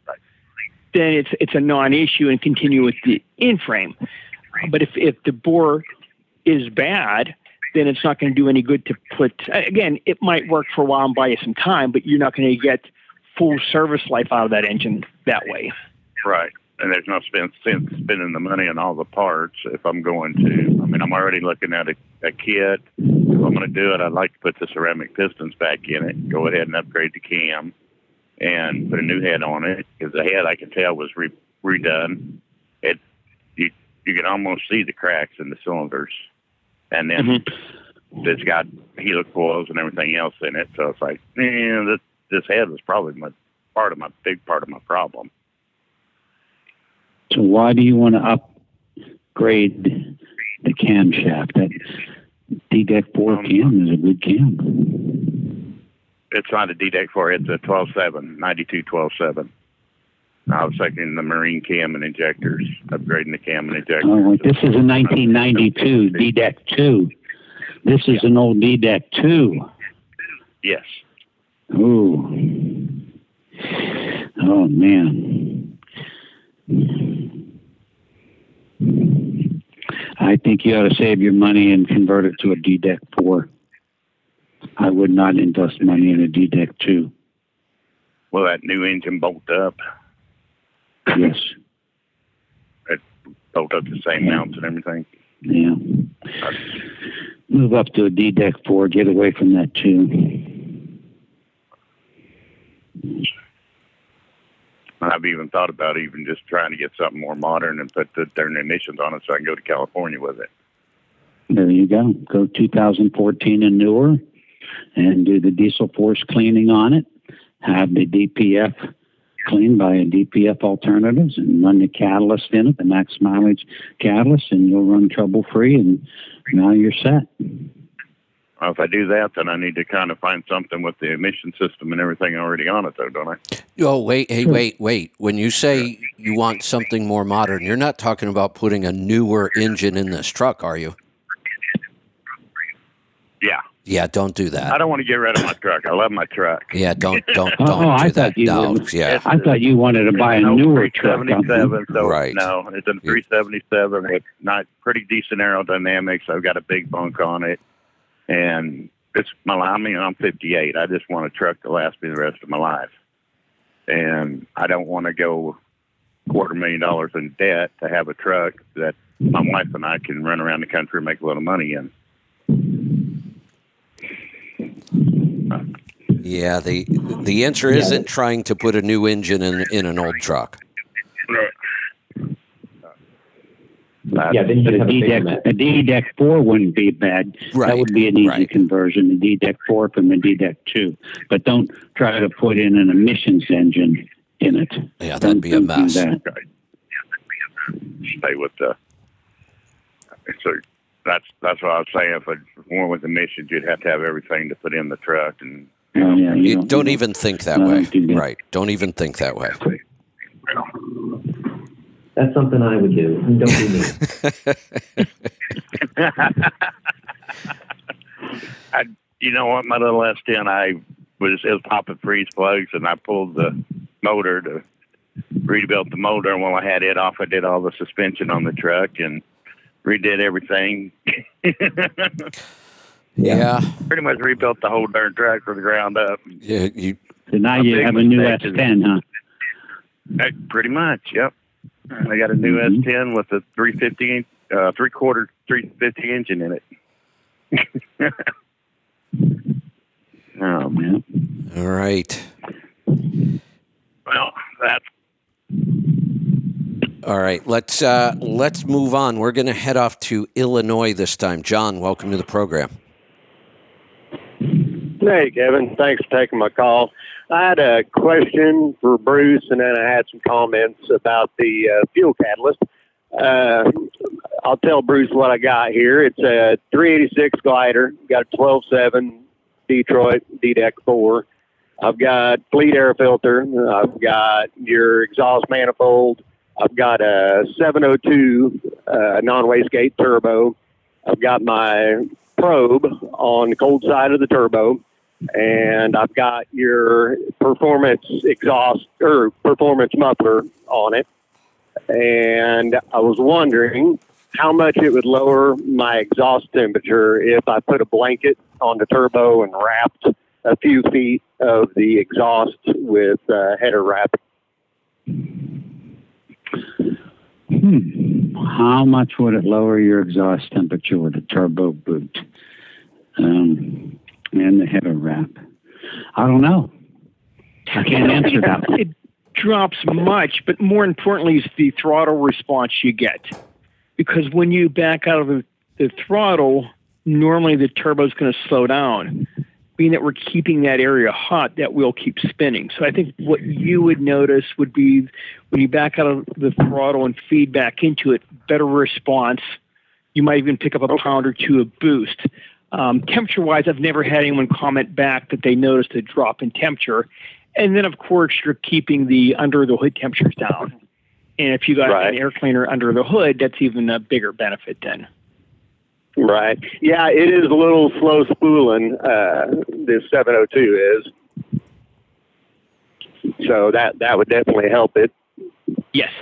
then it's it's a non-issue and continue with the in-frame. But if if the bore is bad, then it's not going to do any good to put. Again, it might work for a while and buy you some time, but you're not going to get full service life out of that engine that way. Right. And there's no sense spending the money on all the parts if I'm going to. I mean, I'm already looking at a, a kit. If I'm going to do it, I'd like to put the ceramic pistons back in it. Go ahead and upgrade the cam and put a new head on it because the head I can tell was re- redone. It you you can almost see the cracks in the cylinders, and then it's got helix coils and everything else in it. So it's like, eh, this this head was probably my part of my big part of my problem. So why do you want to upgrade the camshaft? That DDEC 4 um, cam is a good cam. It's not a DDEC 4, it's a 12.7, 92 12.7. I was thinking the marine cam and injectors, upgrading the cam and injectors. Oh, this is a 1992 DDEC 2. This is an old DDEC 2. Yes. Ooh. Oh, man. I think you ought to save your money and convert it to a DDEC 4. I would not invest money in a DDEC 2. Will that new engine bolt up? Yes. It bolt up the same mounts and everything? Yeah. Move up to a DDEC 4. Get away from that 2. I've even thought about even just trying to get something more modern and put the darn emissions on it so I can go to California with it. There you go. Go 2014 and newer and do the diesel force cleaning on it. Have the DPF cleaned by a DPF alternatives and run the catalyst in it, the max mileage catalyst, and you'll run trouble free and now you're set. Well, if I do that, then I need to kind of find something with the emission system and everything already on it, though, don't I? Oh, wait, hey, wait, wait. When you say you want something more modern, you're not talking about putting a newer engine in this truck, are you? Yeah. Yeah, don't do that. I don't want to get rid of my truck. I love my truck. Yeah, don't, don't, Oh, don't I do that. thought you No, would. yeah. I thought you wanted to buy a No, newer truck. 377, so Right. no, it's a 377 with not pretty decent aerodynamics. I've got a big bunk on it, and it's my. I mean, I'm 58. I just want a truck to last me the rest of my life, and I don't want to go quarter million dollars in debt to have a truck that my wife and I can run around the country and make a lot of money in. Yeah, the the answer isn't trying to put a new engine in in an old truck. That's- Yeah, then you But a have a D bigger deck, mess. a DDEC four wouldn't be bad. Right, That would be an easy right. conversion, a DDEC four from a DDEC two. But don't try to put in an emissions engine in it. Yeah, that'd Don't- be a don't do mess. that. stay with the. So that's that's what I was saying. If it's one with emissions, you'd have to have everything to put in the truck, and Oh, yeah, You don't- don't even think that No, way, don't do that. right? Don't even think that way. That's something I would do. Don't be me. I, you know what, my little S10, I was it was popping freeze plugs, and I pulled the motor to rebuilt the motor. And while I had it off, I did all the suspension on the truck and redid everything. Yeah, Pretty much rebuilt the whole darn truck from the ground up. yeah. You So now you have a new mistake S10, huh? Uh, Pretty much, yep. I got a new Mhm. S10 with a 350 uh, three quarter 350 engine in it. oh man. All right? Well, that's All right. Let's uh, let's move on. We're going to head off to Illinois this time. John, welcome to the program. Hey, Kevin. Thanks for taking my call. I had a question for Bruce, and then I had some comments about the uh, fuel catalyst. Uh, I'll tell Bruce what I got here. It's a 386 glider, got a 12.7 Detroit DDEC 4. I've got fleet air filter. I've got your exhaust manifold. I've got a 702 uh, non-wastegate turbo. I've got my probe on the cold side of the turbo, and I've got your performance exhaust or performance muffler on it. And I was wondering how much it would lower my exhaust temperature if I put a blanket on the turbo and wrapped a few feet of the exhaust with uh, header wrap. Hmm. How much would it lower your exhaust temperature with a turbo boot? Um, and they the header wrap. I don't know. I can't answer that. one. It drops much, but more importantly is the throttle response you get. Because when you back out of the, the throttle, normally the turbo is going to slow down. Being that we're keeping that area hot, that wheel keeps spinning. So I think what you would notice would be when you back out of the throttle and feed back into it, better response. You might even pick up a oh. pound or two of boost. Um, temperature wise, I've never had anyone comment back that they noticed a drop in temperature. And then, of course, you're keeping the under the hood temperatures down. And if you got Right. an air cleaner under the hood, that's even a bigger benefit then. Right. Yeah, it is a little slow spooling. Uh, this 702 is. So that that would definitely help it. Yes.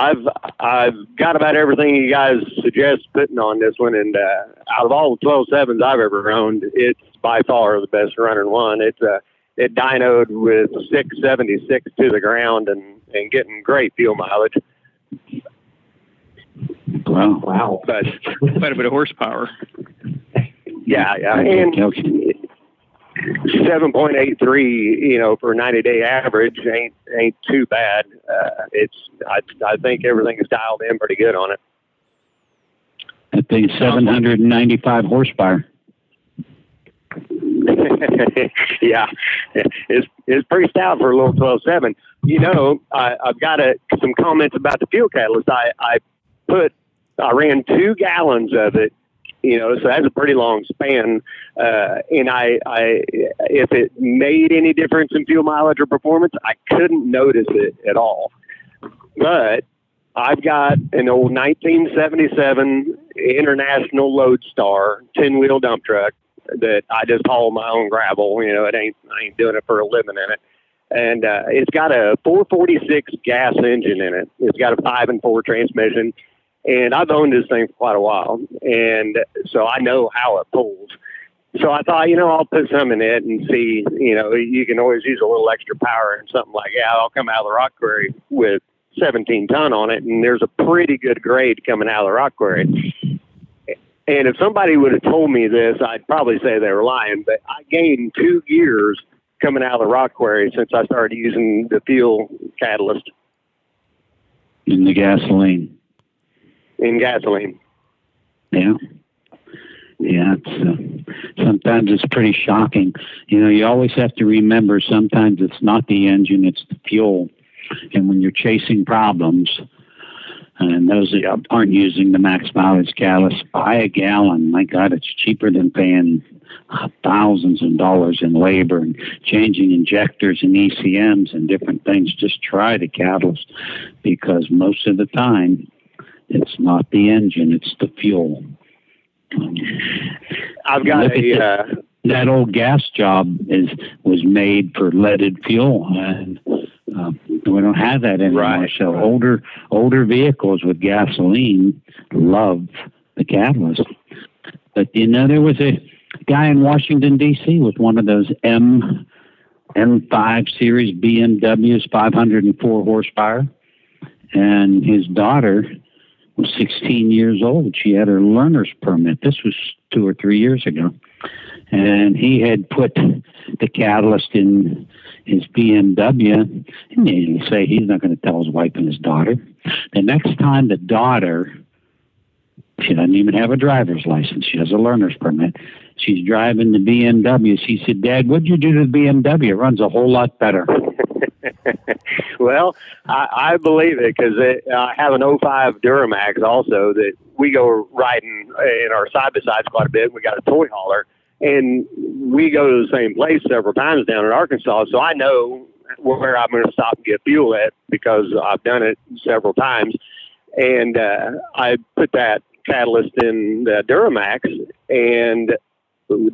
I've I've got about everything you guys suggest putting on this one, and uh, out of all the twelve sevens I've ever owned, it's by far the best running one. It's uh, it dynoed with 676 to the ground and and getting great fuel mileage. Wow. Wow. But Quite a bit of horsepower. yeah, yeah, and Okay. 7.83, you know, for a 90 day average ain't ain't too bad. Uh, it's I I think everything is dialed in pretty good on it. That thing's 795 horsepower. yeah, it's it's pretty stout for a little 12.7. You know, I, I've got a, some comments about the fuel catalyst. I I put I ran two gallons of it. You know, so that's a pretty long span. Uh, and I, I, if it made any difference in fuel mileage or performance, I couldn't notice it at all. But I've got an old 1977 International Loadstar 10 wheel dump truck that I just haul my own gravel. You know, it ain't I ain't doing it for a living in it. And uh, it's got a 446 gas engine in it. It's got a five and four transmission, and I've owned this thing for quite a while, and so I know how it pulls. so I thought, you know, I'll put some in it and see. You know, you can always use a little extra power and something like that. I'll come out of the rock quarry with 17 ton on it, and there's a pretty good grade coming out of the rock quarry. And if somebody would have told me this, I'd probably say they were lying. But I gained two years coming out of the rock quarry since I started using the fuel catalyst in the gasoline. In gasoline. Yeah. Yeah, it's, uh, sometimes it's pretty shocking. You know, you always have to remember sometimes it's not the engine, it's the fuel. And when you're chasing problems, and those that aren't using the max mileage catalyst, buy a gallon. My God, it's cheaper than paying thousands of dollars in labor and changing injectors and ECMs and different things. Just try the catalyst because most of the time it's not the engine, it's the fuel. I've got a. the- Uh, that old gas job is was made for leaded fuel and uh, we don't have that anymore Right, so right. older older vehicles with gasoline love the catalyst but you know there was a guy in washington d.c with one of those m m5 series bmws 504 horsepower and his daughter was 16 years old she had her learner's permit this was two or three years ago and he had put the catalyst in his BMW. And you say he's not going to tell his wife and his daughter. The next time the daughter, she doesn't even have a driver's license, she has a learner's permit. She's driving the BMW. She said, Dad, what'd you do to the BMW? It runs a whole lot better. well, I, I believe it because I have an 05 Duramax also that we go riding in our side by sides quite a bit. We got a toy hauler, and we go to the same place several times down in Arkansas. So I know where I'm going to stop and get fuel at because I've done it several times. And uh, I put that catalyst in the Duramax and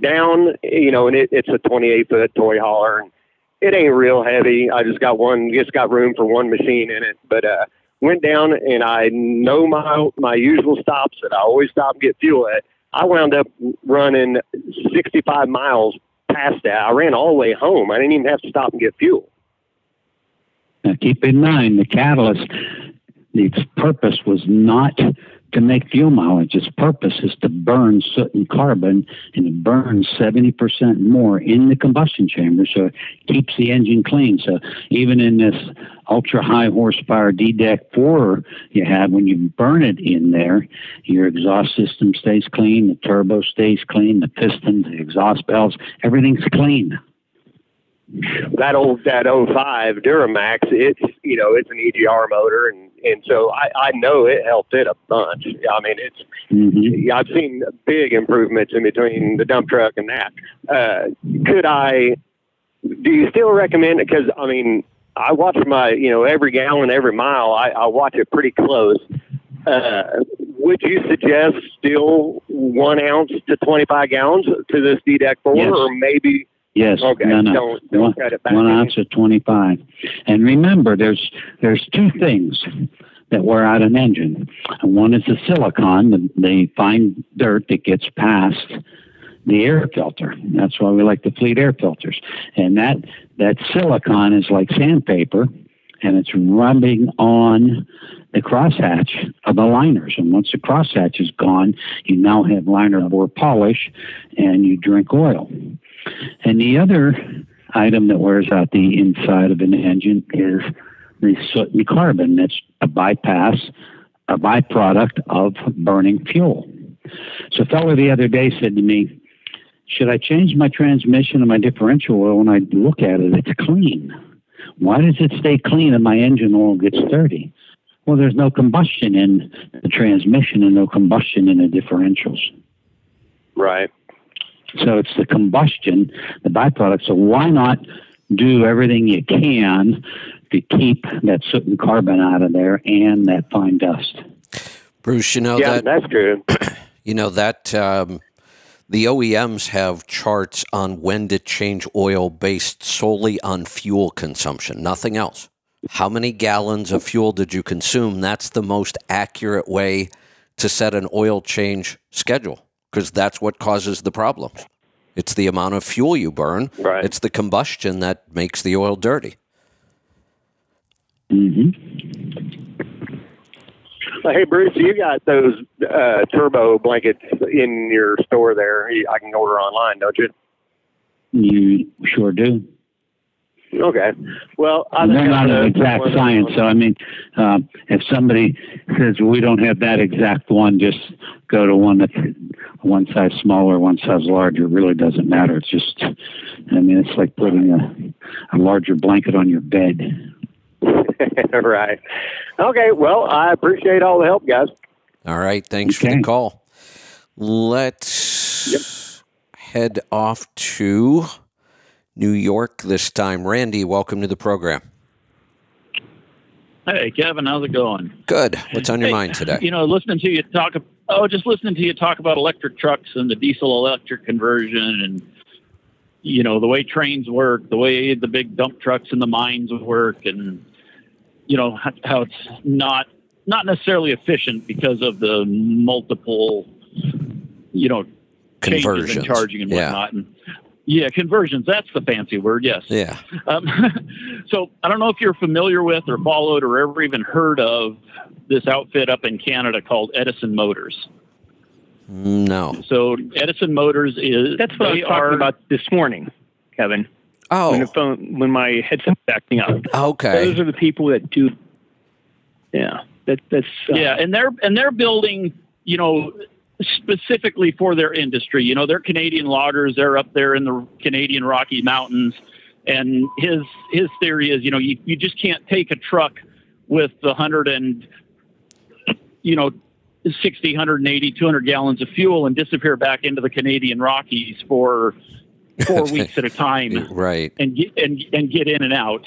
down, you know, and it, it's a 28 foot toy hauler. And it ain't real heavy. I just got one, just got room for one machine in it. But uh, went down and I know my my usual stops that I always stop and get fuel at. I wound up running 65 miles past that. I ran all the way home. I didn't even have to stop and get fuel. Now, keep in mind, the catalyst, The purpose was not to make fuel mileage. Its purpose is to burn soot and carbon, and it burns 70% more in the combustion chamber, so it keeps the engine clean. So even in this ultra high horsepower DDEC 4 you have, when you burn it in there, your exhaust system stays clean, the turbo stays clean, the piston, the exhaust belts, everything's clean. that old that 05 Duramax, it's you know it's an EGR motor, and and so I I know it helped it a bunch. I mean it's hmm I've seen big improvements in between the dump truck and that. Uh, could I? Do you still recommend it? Because I mean I watch my you know every gallon every mile I, I watch it pretty close. Uh, would you suggest still one ounce to 25 gallons to this DDEC 4 Yes. or maybe Yes. okay No, no. don't don't One- cut it back one ounce of 25. And remember, there's there's two things that wear out an engine. And one is the silicon, the, the fine dirt that gets past the air filter. That's why we like the fleet air filters. And that that silicon is like sandpaper, and it's rubbing on the crosshatch of the liners. And once the crosshatch is gone, you now have liner bore polish, and you drink oil. And the other item that wears out the inside of an engine is the soot and carbon. That's a bypass, a byproduct of burning fuel. So, a fellow the other day said to me, Should I change my transmission and my differential oil? When I look at it, it's clean. Why does it stay clean and my engine oil gets dirty? Well, there's no combustion in the transmission and no combustion in the differentials. right So it's the combustion, the byproduct. So why not do everything you can to keep that soot and carbon out of there and that fine dust? Bruce, you know yeah that that's true you know that um, the OEMs have charts on when to change oil based solely on fuel consumption, nothing else. How many gallons of fuel did you consume? That's the most accurate way to set an oil change schedule because that's what causes the problems. It's the amount of fuel you burn. Right. It's the combustion that makes the oil dirty. hmm Hey, Bruce, you got those uh, turbo blankets in your store there. I can order online, don't you? You sure do. Okay. Well, I They're not an exact science, so I mean, um, if somebody says we don't have that exact one, just go to one that's one size smaller, one size larger. It really doesn't matter. It's just, I mean, it's like putting a, a larger blanket on your bed. right. Okay. Well, I appreciate all the help, guys. All right. Thanks for the call. Let's head off to New York this time. Randy, welcome to the program. Hey, Kevin, how's it going? Good. What's on your Hey, mind today? You know, listening to you talk. Oh, just listening to you talk about electric trucks and the diesel electric conversion, and you know the way trains work, the way the big dump trucks in the mines work, and you know how, it's not not necessarily efficient because of the multiple, you know, Conversions. charging and Yeah. whatnot. And, yeah, conversions. That's the fancy word. Yes. Yeah. Um, so I don't know if you're familiar with or followed or ever even heard of this outfit up in Canada called Edison Motors. No. So Edison Motors is That's what I they was talking are- about this morning, Kevin. When Oh, the phone, when my headset was acting up. okay. Those are the people that do. Yeah, that that's uh, Yeah, and they're and they're building, you know, specifically for their industry. You know, they're Canadian loggers. They're up there in the Canadian Rocky Mountains, and his his theory is, you know, you, you just can't take a truck with the hundred and, you know, 60, 180, 200 gallons of fuel and disappear back into the Canadian Rockies for four weeks at a time Right. and get and and get in and out.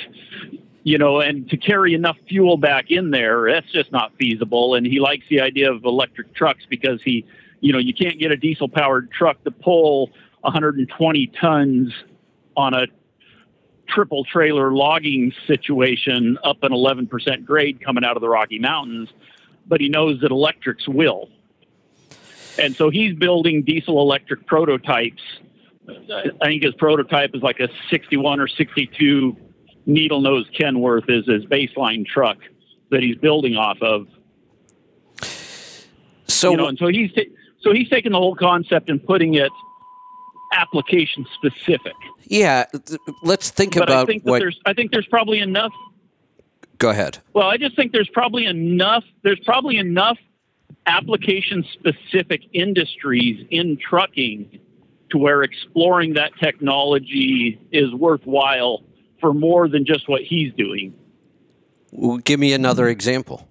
You know, and to carry enough fuel back in there, that's just not feasible. And he likes the idea of electric trucks because he, you know, you can't get a diesel powered truck to pull 120 tons on a triple trailer logging situation up an 11% grade coming out of the Rocky Mountains, but he knows that electrics will. And so he's building diesel electric prototypes I think his prototype is like a 61 or 62 needle nose Kenworth is his baseline truck that he's building off of. So you know, and so he's ta- so he's taking the whole concept and putting it application specific. yeah, th- let's think But I about think that what. there's I think there's probably enough. Go ahead. Well, I just think there's probably enough. There's probably enough application specific industries in trucking to where exploring that technology is worthwhile for more than just what he's doing. Well, Give me another example.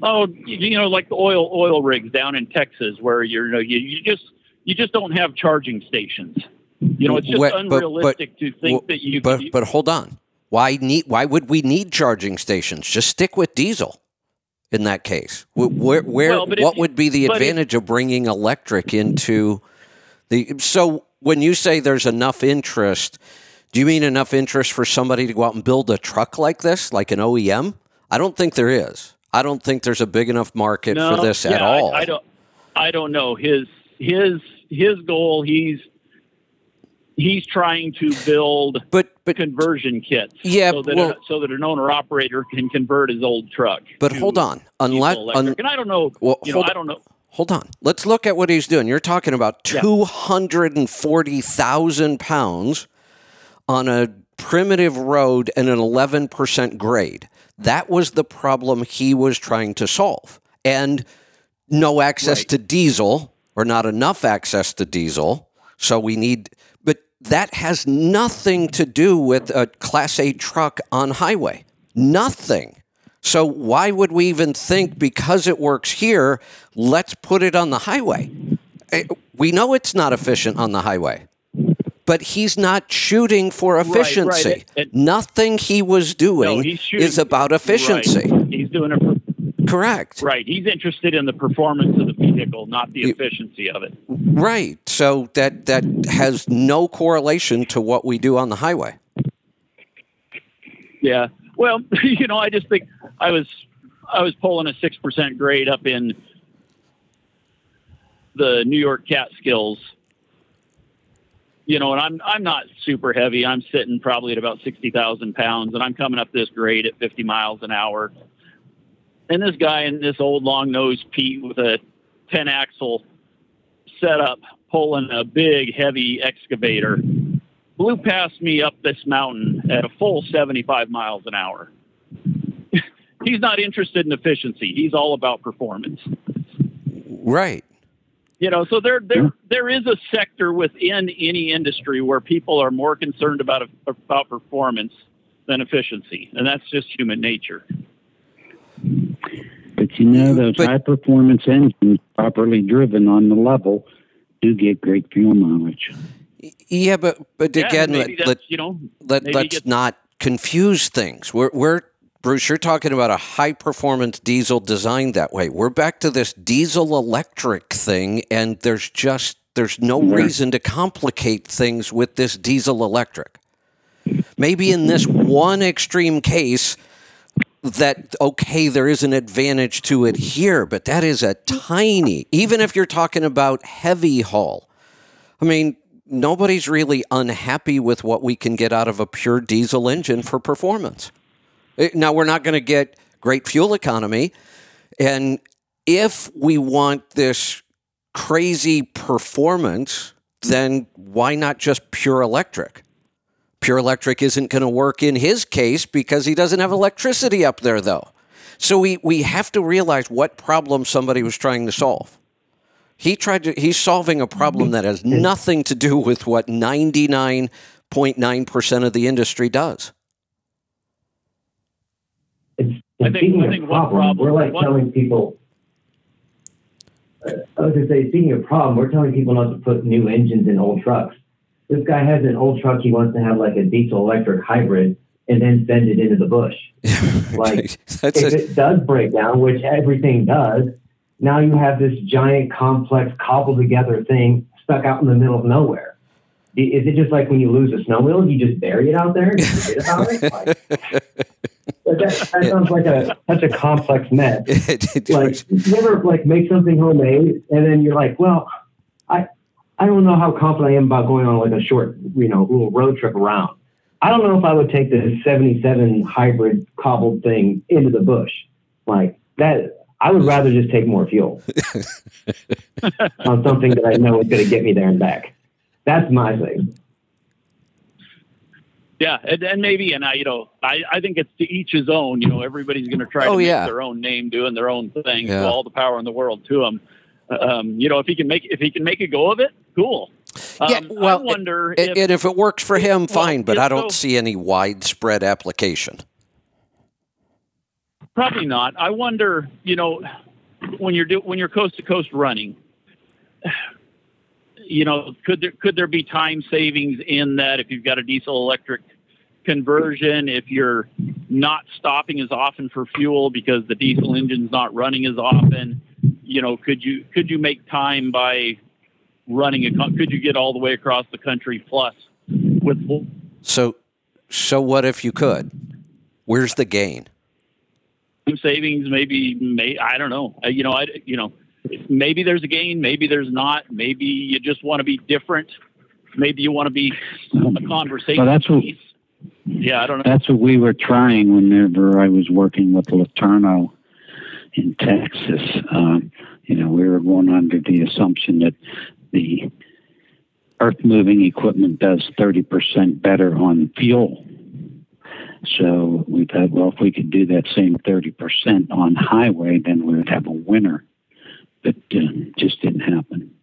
Oh, you know, like the oil oil rigs down in Texas, where you're, you know, you, you just you just don't have charging stations. You know, it's just Wait, but- but- unrealistic to think that you. But but hold on. Why need? Why would we need charging stations? Just stick with diesel. In that case, Wh- where where Well, what you- would be the but if- advantage of bringing electric into the? So when you say there's enough interest, do you mean enough interest for somebody to go out and build a truck like this, like an OEM? I don't think there is. I don't think there's a big enough market no, for this yeah, at I- all. I, don't. I don't know his his his goal. He's he's trying to build but but conversion kits. Yeah, so that well- a, so that an owner operator can convert his old truck. but hold on. Unless electric. and I don't know. Well, you know, I don't know. Hold on. Let's look at what he's doing. You're talking about Yeah. 240,000 pounds on a primitive road and an 11% grade. That was the problem he was trying to solve. And no access Right. to diesel or not enough access to diesel. So we need, but that has nothing to do with a Class A truck on highway. Nothing. So why would we even think because it works here, let's put it on the highway? Eh, We know it's not efficient on the highway. But he's not shooting for right. efficiency. It- Nothing he was doing No, shooting, is about efficiency. Right. He's doing it. For, Correct. right. He's interested in the performance of the vehicle, not the efficiency of it. Right. So that that has no correlation to what we do on the highway. Yeah. Well, you know, I just think I was I was pulling a six percent grade up in the New York Catskills you know, and I'm I'm not super heavy. I'm sitting probably at about sixty thousand pounds, and I'm coming up this grade at fifty miles an hour. And this guy in this old long nose Pete with a ten axle setup pulling a big heavy excavator blew past me up this mountain at a full 75 miles an hour. He's not interested in efficiency. He's all about performance. Right. You know, so there there there is a sector within any industry where people are more concerned about about performance than efficiency, and that's just human nature. But you know, those But- high performance engines, properly driven on the level, do get great fuel mileage. Yeah, but but again, maybe let, let, you know, let let's not confuse things. We're, we're Bruce, you're talking about a high performance diesel designed that way. We're back to this diesel electric thing, and there's just there's no reason to complicate things with this diesel electric. Maybe in this one extreme case, that okay, there is an advantage to it here, but that is a tiny. Even if you're talking about heavy haul, I mean, nobody's really unhappy with what we can get out of a pure diesel engine for performance. Eh, Now, we're not going to get great fuel economy. And if we want this crazy performance, then why not just pure electric? Pure electric isn't going to work in his case because he doesn't have electricity up there, though. So we, we have to realize what problem somebody was trying to solve. He tried to, he's solving a problem that has nothing to do with what 99.9% of the industry does. It's, I and think- speaking I of think one problem, problem- we're like one- telling people. Uh, I was gonna say, speaking of problem, we're telling people not to put new engines in old trucks. This guy has an old truck. He wants to have like a diesel electric hybrid, and then send it into the bush. Like, That's if a, it does break down, which everything does, now you have this giant, complex, cobbled together thing stuck out in the middle of nowhere. Is it just like when you lose a snowmobile, you just bury it out there and forget about it? Like, that, that sounds like a such a complex mess. Like you ever like make something homemade and then you're like, well, I I don't know how confident I am about going on like a short, you know, little road trip around. I don't know if I would take this 77 hybrid cobbled thing into the bush. Like that, I would rather just take more fuel on something that I know is going to get me there and back. That's my thing. Yeah, and, and maybe, and I, you know, I, I think it's to each his own. You know, everybody's going to try Oh, to make yeah. their own name, doing their own thing. Yeah. So all the power in the world to him. Um, you know, if he can make if he can make a go of it, cool. Um, Yeah, well, I wonder and, if and if it works for him, fine, but I don't so- see any widespread application. Probably not. I wonder, you know, when you're do, when you're coast to coast running, you know, could there could there be time savings in that if you've got a diesel electric conversion, if you're not stopping as often for fuel because the diesel engine's not running as often, you know, could you could you make time by running a co- could you get all the way across the country plus with full So, so what if you could? Where's the gain? time savings maybe may I don't know you know I you know maybe there's a gain maybe there's not maybe you just want to be different maybe you want to be a conversation Well, that's what- piece. yeah I don't know That's what we were trying whenever I was working with LeTourneau in Texas. Um, you know, we were going under the assumption that the earth moving equipment does 30% better on fuel. So we thought, well, if we could do that same 30% on highway, then we would have a winner. But uh, just didn't happen.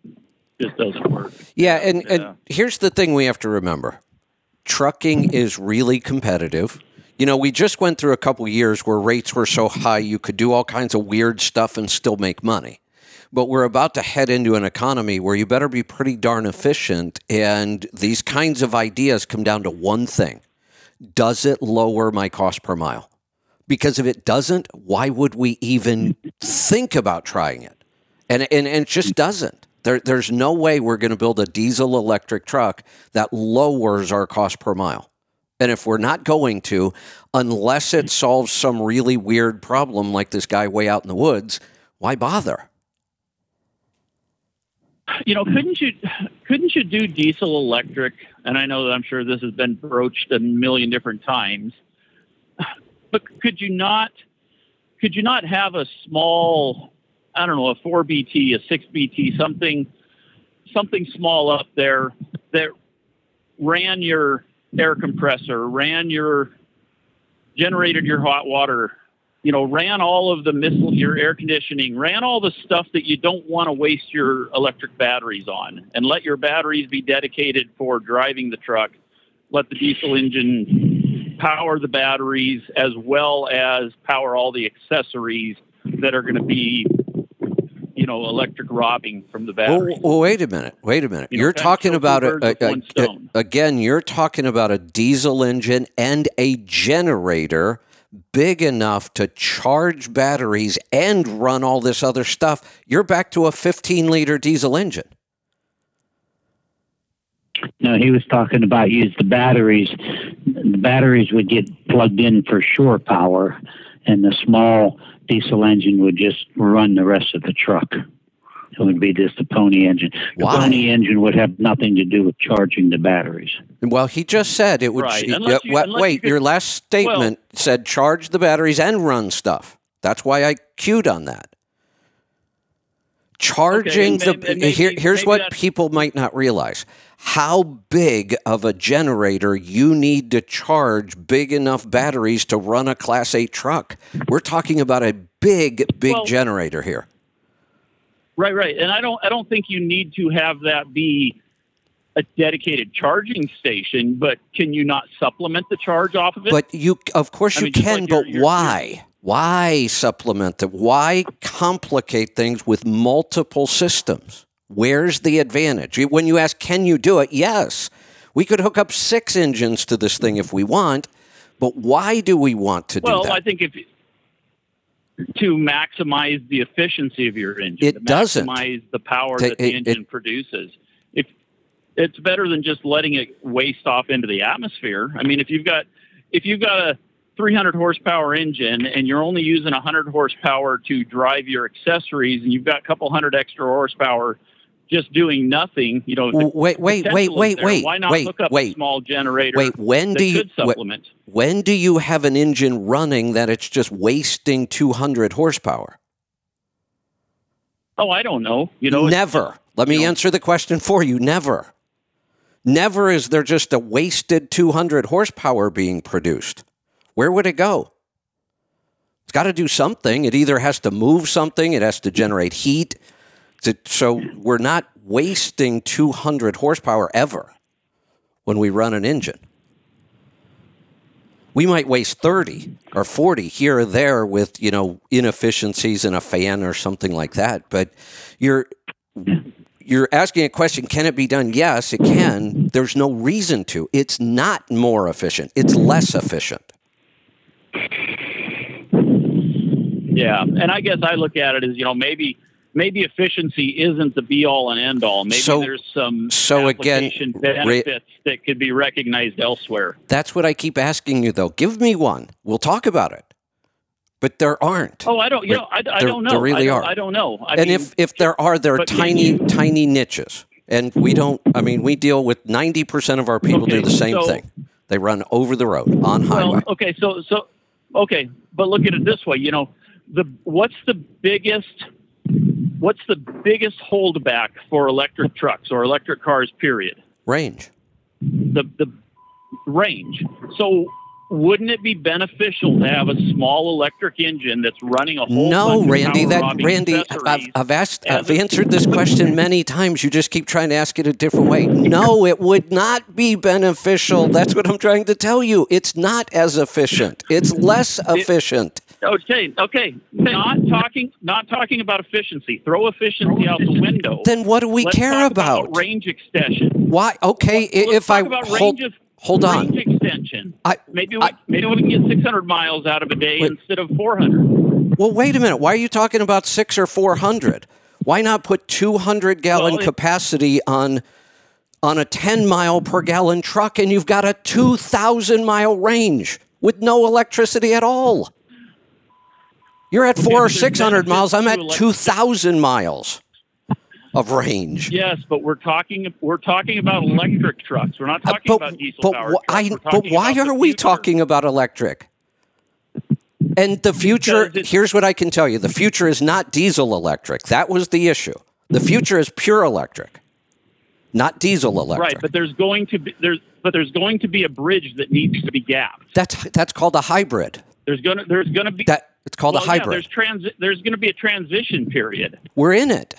just doesn't work Yeah, and, Yeah. and here's the thing we have to remember trucking is really competitive. You know, we just went through a couple years where rates were so high you could do all kinds of weird stuff and still make money. But we're about to head into an economy where you better be pretty darn efficient. And these kinds of ideas come down to one thing Does it lower my cost per mile? Because if it doesn't, why would we even think about trying it? And, and, and it just doesn't. There, there's no way we're going to build a diesel electric truck that lowers our cost per mile. And if we're not going to, unless it solves some really weird problem like this guy way out in the woods, why bother? you know, couldn't you couldn't you do diesel electric? And I know that I'm sure this has been broached a million different times, but could you not could you not have a small, I don't know, a four BT, a six BT, something something small up there that ran your air compressor, ran your generated your hot water you know, ran all of the missile, your air conditioning, ran all the stuff that you don't want to waste your electric batteries on, and let your batteries be dedicated for driving the truck. Let the diesel engine power the batteries as well as power all the accessories that are going to be, you know, electric robbing from the battery. Well, well, wait a minute. Wait a minute. You you're kind talking about a, birds a- a- again. You're talking about a diesel engine and a generator big enough to charge batteries and run all this other stuff. You're back to a 15 liter diesel engine. No, he was talking about use the batteries. The batteries would get plugged in for shore power, and the small diesel engine would just run the rest of the truck. It would be just a pony engine. The Why? pony engine would have nothing to do with charging the batteries. Well, he just said it would. Right, unless you- wa- unless you wait, could- your last statement said charge the batteries and run stuff. That's why I cued on that. Charging and the and maybe- here, here's maybe what that's- people might not realize: how big of a generator you need to charge big enough batteries to run a Class Eight truck. We're talking about a big, big Well- generator here. Right, right. And I don't I don't think you need to have that be a dedicated charging station, but can you not supplement the charge off of it? But you, of course, I you mean, can. like but your- your- why? Why supplement it? Why complicate things with multiple systems? Where's the advantage? When you ask, can you do it? Yes, we could hook up six engines to this thing if we want. But why do we want to well, do that? Well, I think if to maximize the efficiency of your engine, It to doesn't. maximize the power Ta- that the it- engine produces. If it's better than just letting it waste off into the atmosphere. I mean, if you've got if you've got a 300 horsepower engine and you're only using 100 horsepower to drive your accessories, and you've got a couple hundred extra horsepower just doing nothing, you know. the wait, wait, wait, wait, wait, Why not wait, hook up wait. a small generator? Wait, when do you supplement? when do you have an engine running that it's just wasting 200 horsepower? Oh, I don't know. You know, Never. Let me you know- answer the question for you. Never. Never is there just a wasted 200 horsepower being produced. Where would it go? It's got to do something. It either has to move something, it has to generate heat. So we're not wasting 200 horsepower ever when we run an engine. We might waste 30 or 40 here or there with, you know, inefficiencies in a fan or something like that, but you're you're asking a question can it be done? Yes it can. There's no reason to. It's not more efficient. It's less efficient. Yeah, and I guess I look at it as you know maybe maybe efficiency isn't the be all and end all. Maybe So- there's some so again, benefits that could be recognized elsewhere. that's what i keep asking you though give me one we'll talk about it but there aren't Oh, I don't. You know, I, I don't know. there really I are. I don't know. I and mean, if if there are there are tiny maybe- tiny niches and we don't i mean we deal with 90% of our people do the same so- thing they run over the road on highway well, okay, so so okay, but look at it this way. You know, the what's the biggest what's the biggest holdback for electric trucks or electric cars? Period. range the the range. So wouldn't it be beneficial to have a small electric engine that's running a whole no bunch of randy that randy i've. I've asked i've answered this question many times you just keep trying to ask it a different way no it would not be beneficial that's what i'm trying to tell you it's not as efficient it's less efficient Okay, okay. Not talking not talking about efficiency. Throw efficiency out the window. then what do we Let's care talk about range extension. why okay i- Let's if i talk about hold range of hold on range extension. I- maybe we, I- maybe we can get 600 miles out of a day Wait. instead of 400. Well, wait a minute. Why are you talking about six or four hundred? Why not put two hundred gallon Well, capacity on on a ten mile per gallon truck, and you've got a two thousand mile range with no electricity at all? You're at four or six hundred miles. I'm at two thousand miles. of range. Yes, but we're talking we're talking about electric trucks. We're not Uh, talking but about diesel but, powered wh- I, but why are we talking about electric? And the future, here's what I can tell you the future is not diesel electric. That was the issue. The future is pure electric, not diesel electric. Right, but there's going to be there's but there's going to be a bridge that needs to be gapped. that's, that's called a hybrid. There's gonna there's gonna be That, it's called well, a yeah, hybrid. there's transi- there's going to be a transition period, we're in it.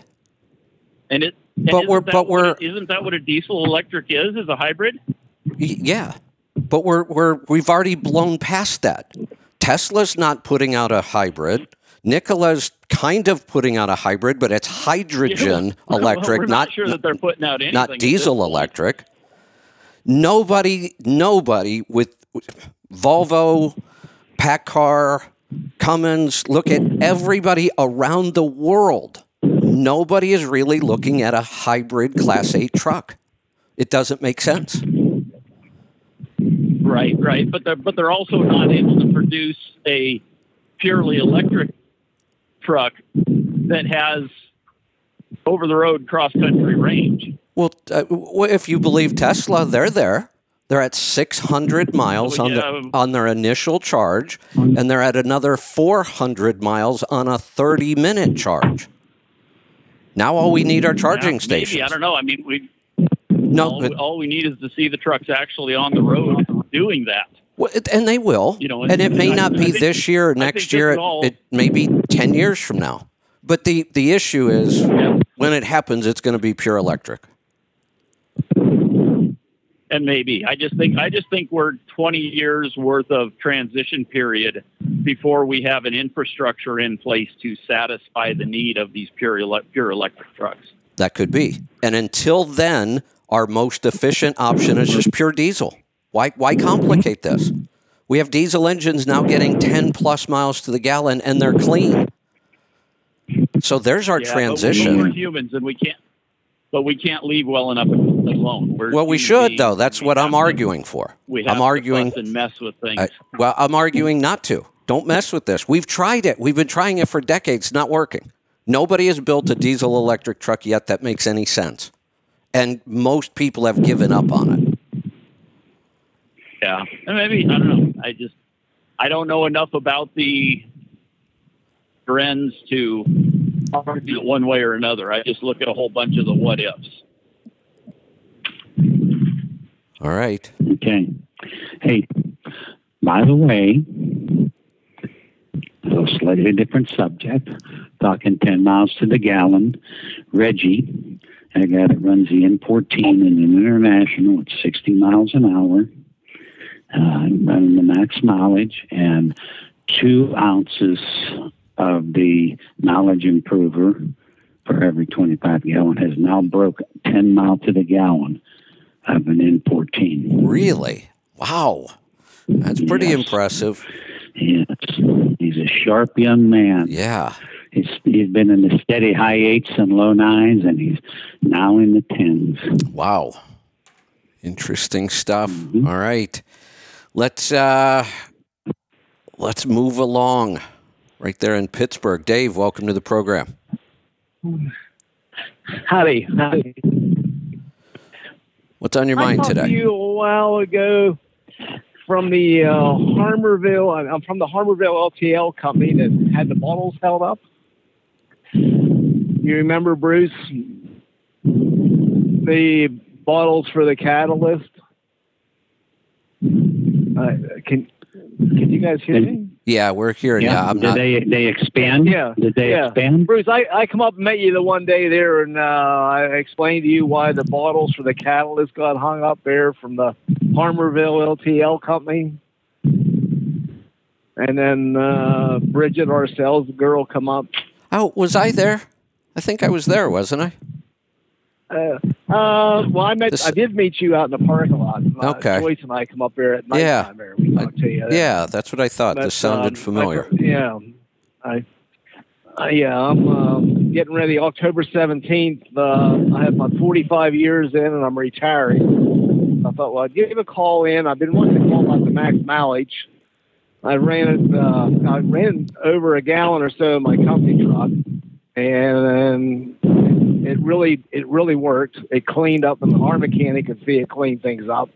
and it. and But we're- but we're- it- isn't that what a diesel electric is? Is a hybrid? Yeah, but we're we're we've already blown past that. Tesla's not putting out a hybrid. Nikola's kind of putting out a hybrid, but it's hydrogen Well, electric, we're not not sure that they're putting out anything. not diesel electric. Nobody, nobody with Volvo, Paccar, Cummins. Look at everybody around the world. Nobody is really looking at a hybrid Class 8 truck. It doesn't make sense. Right, right, but they're but they're also not able to produce a purely electric truck that has over the road cross country range. Well, uh, if you believe Tesla, they're there. They're at 600 miles Oh, on, yeah. the, on their initial charge, and they're at another 400 miles on a 30 minute charge. Now all we need are charging Yeah, stations. Maybe I don't know. I mean, we No, all, but, all we need is to see the trucks actually on the road doing that. well, and they will. You know, and it may I- not be think- this year or next year. It, all- it may be 10 years from now. But the, the issue is Yeah. when it happens, it's going to be pure electric. And maybe I just think I just think we're 20 years worth of transition period before we have an infrastructure in place to satisfy the need of these pure ele- pure electric trucks. That could be. And until then, our most efficient option is just pure diesel. Why, why complicate this? We have diesel engines now getting 10 plus miles to the gallon and they're clean. So there's our Yeah, but transition. We're humans, and we can't. But we can't leave well enough alone. We're Well, we should, though. That's what I'm to- arguing for. We have I'm arguing. and mess with things. I- well, I'm arguing not to. Don't mess with this. We've tried it. We've been trying it for decades. Not working. Nobody has built a diesel electric truck yet that makes any sense. And most people have given up on it. Yeah, and maybe I don't know. I just I don't know enough about the trends to argue it one way or another. I just look at a whole bunch of the what ifs. All right. Okay. Hey, by the way, a slightly different subject, talking 10 miles to the gallon. Reggie, a guy that runs the N14 in an international at 60 miles an hour, uh, running the max mileage, and two ounces of the knowledge improver for every 25 gallon has now broke 10 mile to the gallon of an N14. Really? Wow. That's pretty Yes. impressive. Yes, he's a sharp young man. Yeah. He's, he's been in the steady high eights and low nines, and he's now in the tens. Wow. Interesting stuff. Mm-hmm. All right. Let's uh let's move along. Right there in Pittsburgh. Dave, welcome to the program. Howdy. Howdy. What's on your I mind talked today? to you a while ago from the uh, Harmarville. I'm from the Harmarville LTL company that had the bottles held up. You remember, Bruce? The bottles for the catalyst. Uh, can can you guys hear me? Yeah, we're here. Yeah, I'm Did not they they expand? Yeah. Did they yeah. expand? Bruce, I, I come up and met you the one day there, and uh, I explained to you why the bottles for the catalyst got hung up there from the Harmarville LTL company. And then uh, Bridget, our sales girl, come up. Oh, was I there? I think I was there, wasn't I? Uh, uh, well, I met, This- I did meet you out in the parking lot. Uh, Okay. Joyce and I come up there at night Yeah. time there. We talked to you. Yeah, that's what I thought. But, This sounded um, familiar. I- yeah, I, uh, yeah, I'm um, getting ready. October seventeenth. Uh, I have my forty-five years in, and I'm retiring. I thought, well, I'd give a call in. I've been wanting to call about the max mileage. I ran it. Uh, I ran over a gallon or so in my company truck, and then it really it really worked. It cleaned up, and our mechanic could see it clean things up,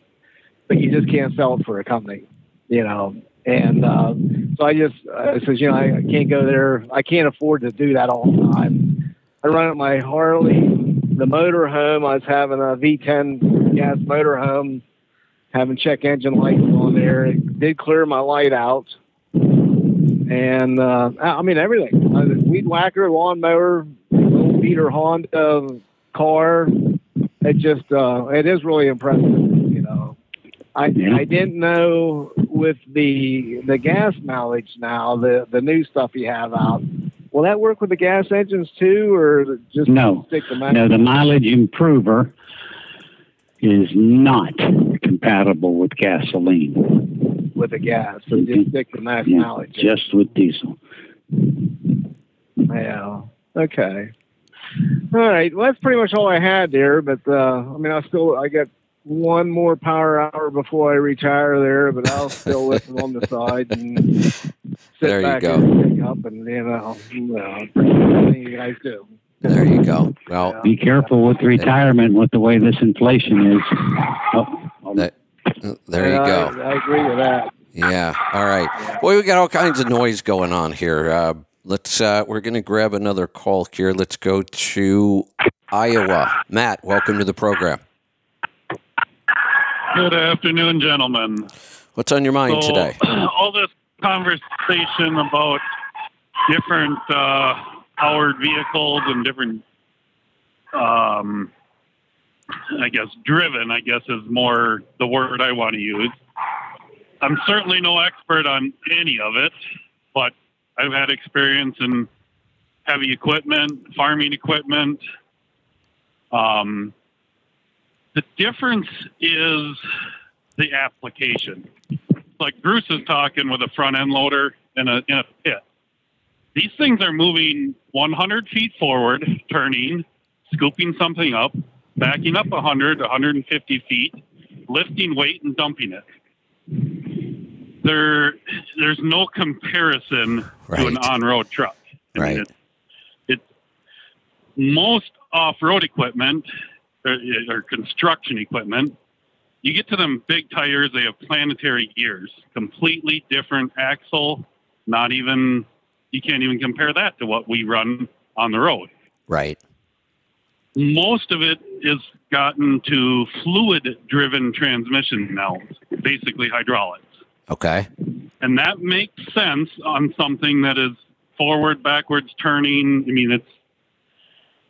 but you just can't sell it for a company, you know. And uh, so I just I says, you know, I, I can't go there. I can't afford to do that all the time. I run at my Harley, the motor home. I was having a V10 gas motor home, having check engine lights on there. It did clear my light out and uh, I mean everything. Uh, weed whacker, lawnmower, beater Honda car. It just uh, it is really impressive. You know, I I didn't know with the the gas mileage now the the new stuff you have out. Will that work with the gas engines too, or just No. stick to No, the mileage improver is not compatible with gasoline. with the gas? So just stick to max Yeah, mileage. just with diesel. Yeah. Okay. All right. Well, that's pretty much all I had there. But uh, I mean, I still I got one more power hour before I retire there, but I'll still listen on the side and sit There you back go. and pick up and you know, you know, everything you guys do. There you go. Well, Be careful with retirement with the way this inflation is. Oh, that, there you go. I, I agree with that. Yeah. All right. Well, we got all kinds of noise going on here. Uh, let's. Uh, we're going to grab another call here. Let's go to Iowa. Matt, welcome to the program. Good afternoon, gentlemen. What's on your mind so, today? all this conversation about different uh, powered vehicles and different, um, I guess, driven, I guess, is more the word I want to use. I'm certainly no expert on any of it, but I've had experience in heavy equipment, farming equipment. Um, the difference is the application. Like Bruce is talking with a front end loader in a in a pit. These things are moving 100 feet forward, turning, scooping something up, backing up 100, 150 feet, lifting weight and dumping it. There, there's no comparison to an on-road truck. I mean, Right. it, it most off-road equipment or, or construction equipment, you get to them big tires, they have planetary gears, completely different axle. Not even you can't even compare that to what we run on the road. Right. Most of it is gotten to fluid-driven transmission now, basically hydraulics. Okay. And that makes sense on something that is forward, backwards turning. I mean, it's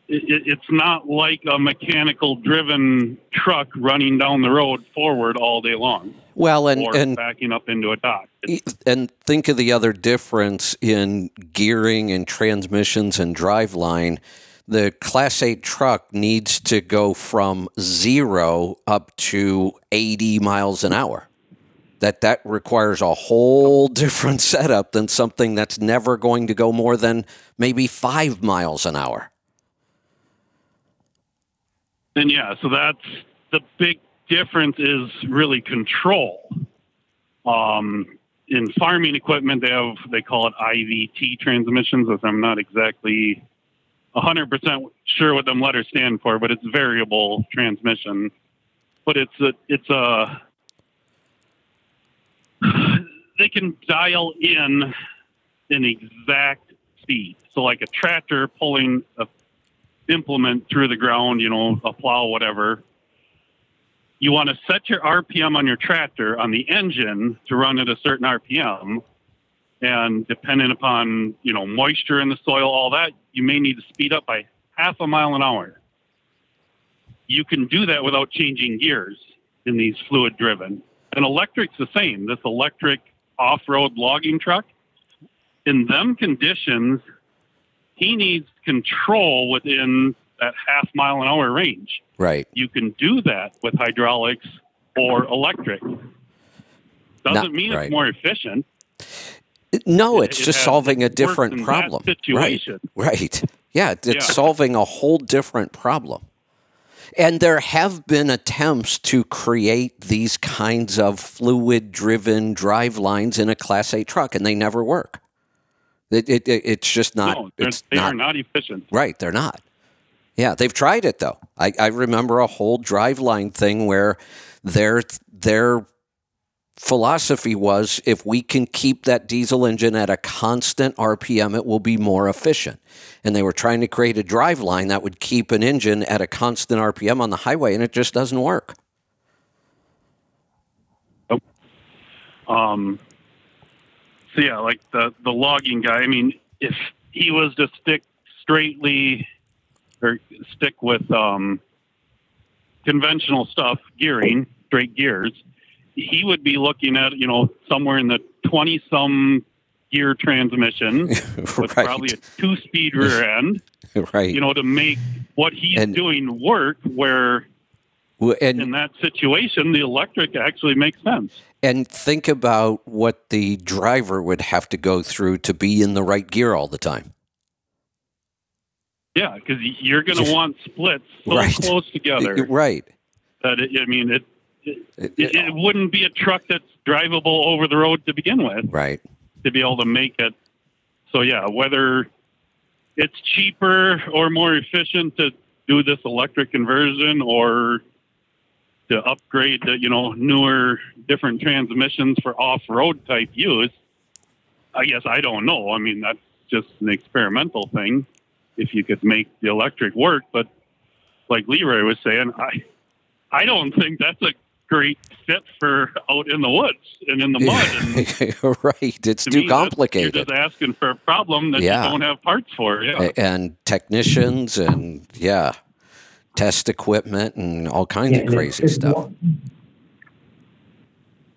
it, it- it's not like a mechanical driven truck running down the road forward all day long Well, and and backing up into a dock. It's, and think of the other difference in gearing and transmissions and driveline. The Class 8 truck needs to go from zero up to 80 miles an hour. That that requires a whole different setup than something that's never going to go more than maybe five miles an hour. and yeah, so that's the big difference is really control. Um, in farming equipment, they have they call it IVT transmissions. As I'm not exactly 100% sure what them letters stand for, but it's variable transmission. But it's a it's a they can dial in an exact speed. So like a tractor pulling a implement through the ground, you know, a plow, whatever. You want to set your RPM on your tractor on the engine to run at a certain RPM. And depending upon, you know, moisture in the soil, all that, you may need to speed up by half a mile an hour. You can do that without changing gears in these fluid driven. And electric's the same. This electric off road logging truck, in them conditions, he needs control within that half mile an hour range. Right. You can do that with hydraulics or electric. Doesn't Not- mean right. it's more efficient. No, it's it just has- solving a different problem. situation. Right. Right. Yeah, it's Yeah. solving a whole different problem. And there have been attempts to create these kinds of fluid driven drive lines in a Class 8 truck, and they never work. It, it, it- it's just not. no, they're, it's they not are not efficient. Right, they're not. Yeah, they've tried it though. I, I remember a whole driveline thing where their their philosophy was if we can keep that diesel engine at a constant RPM, it will be more efficient. And they were trying to create a drive line that would keep an engine at a constant RPM on the highway, and it just doesn't work. Um, so yeah, like the the logging guy. I mean, if he was to stick straightly or stick with um, conventional stuff, gearing, straight gears, he would be looking at you know somewhere in the twenty some gear transmission with Right. probably a two speed rear end. right. You know, to make what he's And- doing work where Well, and in that situation the electric actually makes sense. and think about what the driver would have to go through to be in the right gear all the time. Yeah, because you're going to want splits so Right. close together Right. that it, I mean it it, it it wouldn't be a truck that's drivable over the road to begin with Right. to be able to make it. So yeah, whether it's cheaper or more efficient to do this electric conversion or to upgrade the you know newer different transmissions for off-road type use i guess i don't know i mean that's just an experimental thing if you could make the electric work but like leroy was saying i i don't think that's a great fit for out in the woods and in the mud and right. It's to too me, complicated. you're just asking for a problem that Yeah. you don't have parts for yeah and technicians and yeah, test equipment and all kinds Yeah, of crazy it's, stuff. It's one,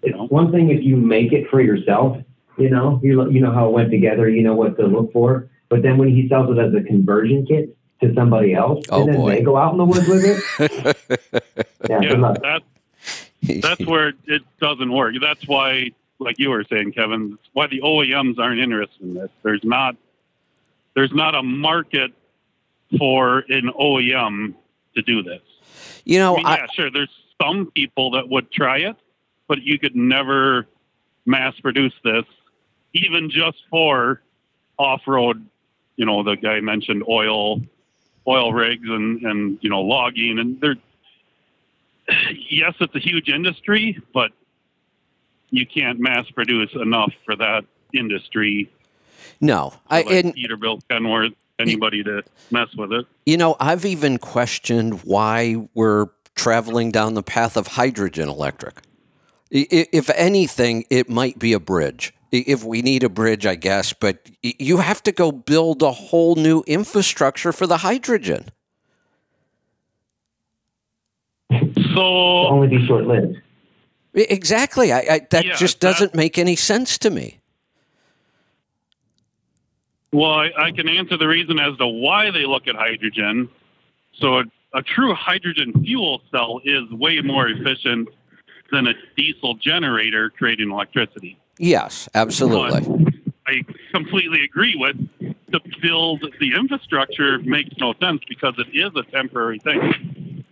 it's one thing if you make it for yourself, you know, you you know how it went together, you know what to look for. But then when he sells it as a conversion kit to somebody else, Oh, and then boy. they go out in the woods with it, yeah, yeah that that's where it doesn't work. That's why, like you were saying, Kevin, that's why the OEMs aren't interested in this. There's not there's not a market for an OEM to do this. You know, I mean, I, yeah, sure. There's some people that would try it, but you could never mass produce this, even just for off-road. You know, the guy mentioned oil, oil rigs, and and you know logging, and they're yes, it's a huge industry, but you can't mass produce enough for that industry. no, I like and Peterbilt, Kenworth, anybody to mess with it. you know, I've even questioned why we're traveling down the path of hydrogen electric. If anything, it might be a bridge. If we need a bridge, I guess, but you have to go build a whole new infrastructure for the hydrogen. So only be short lived. Exactly. I, I that Yeah, just doesn't make any sense to me. Well, I, I can answer the reason as to why they look at hydrogen. So, a, a true hydrogen fuel cell is way more efficient than a diesel generator creating electricity. Yes, absolutely. But I completely agree with to build the infrastructure makes no sense because it is a temporary thing.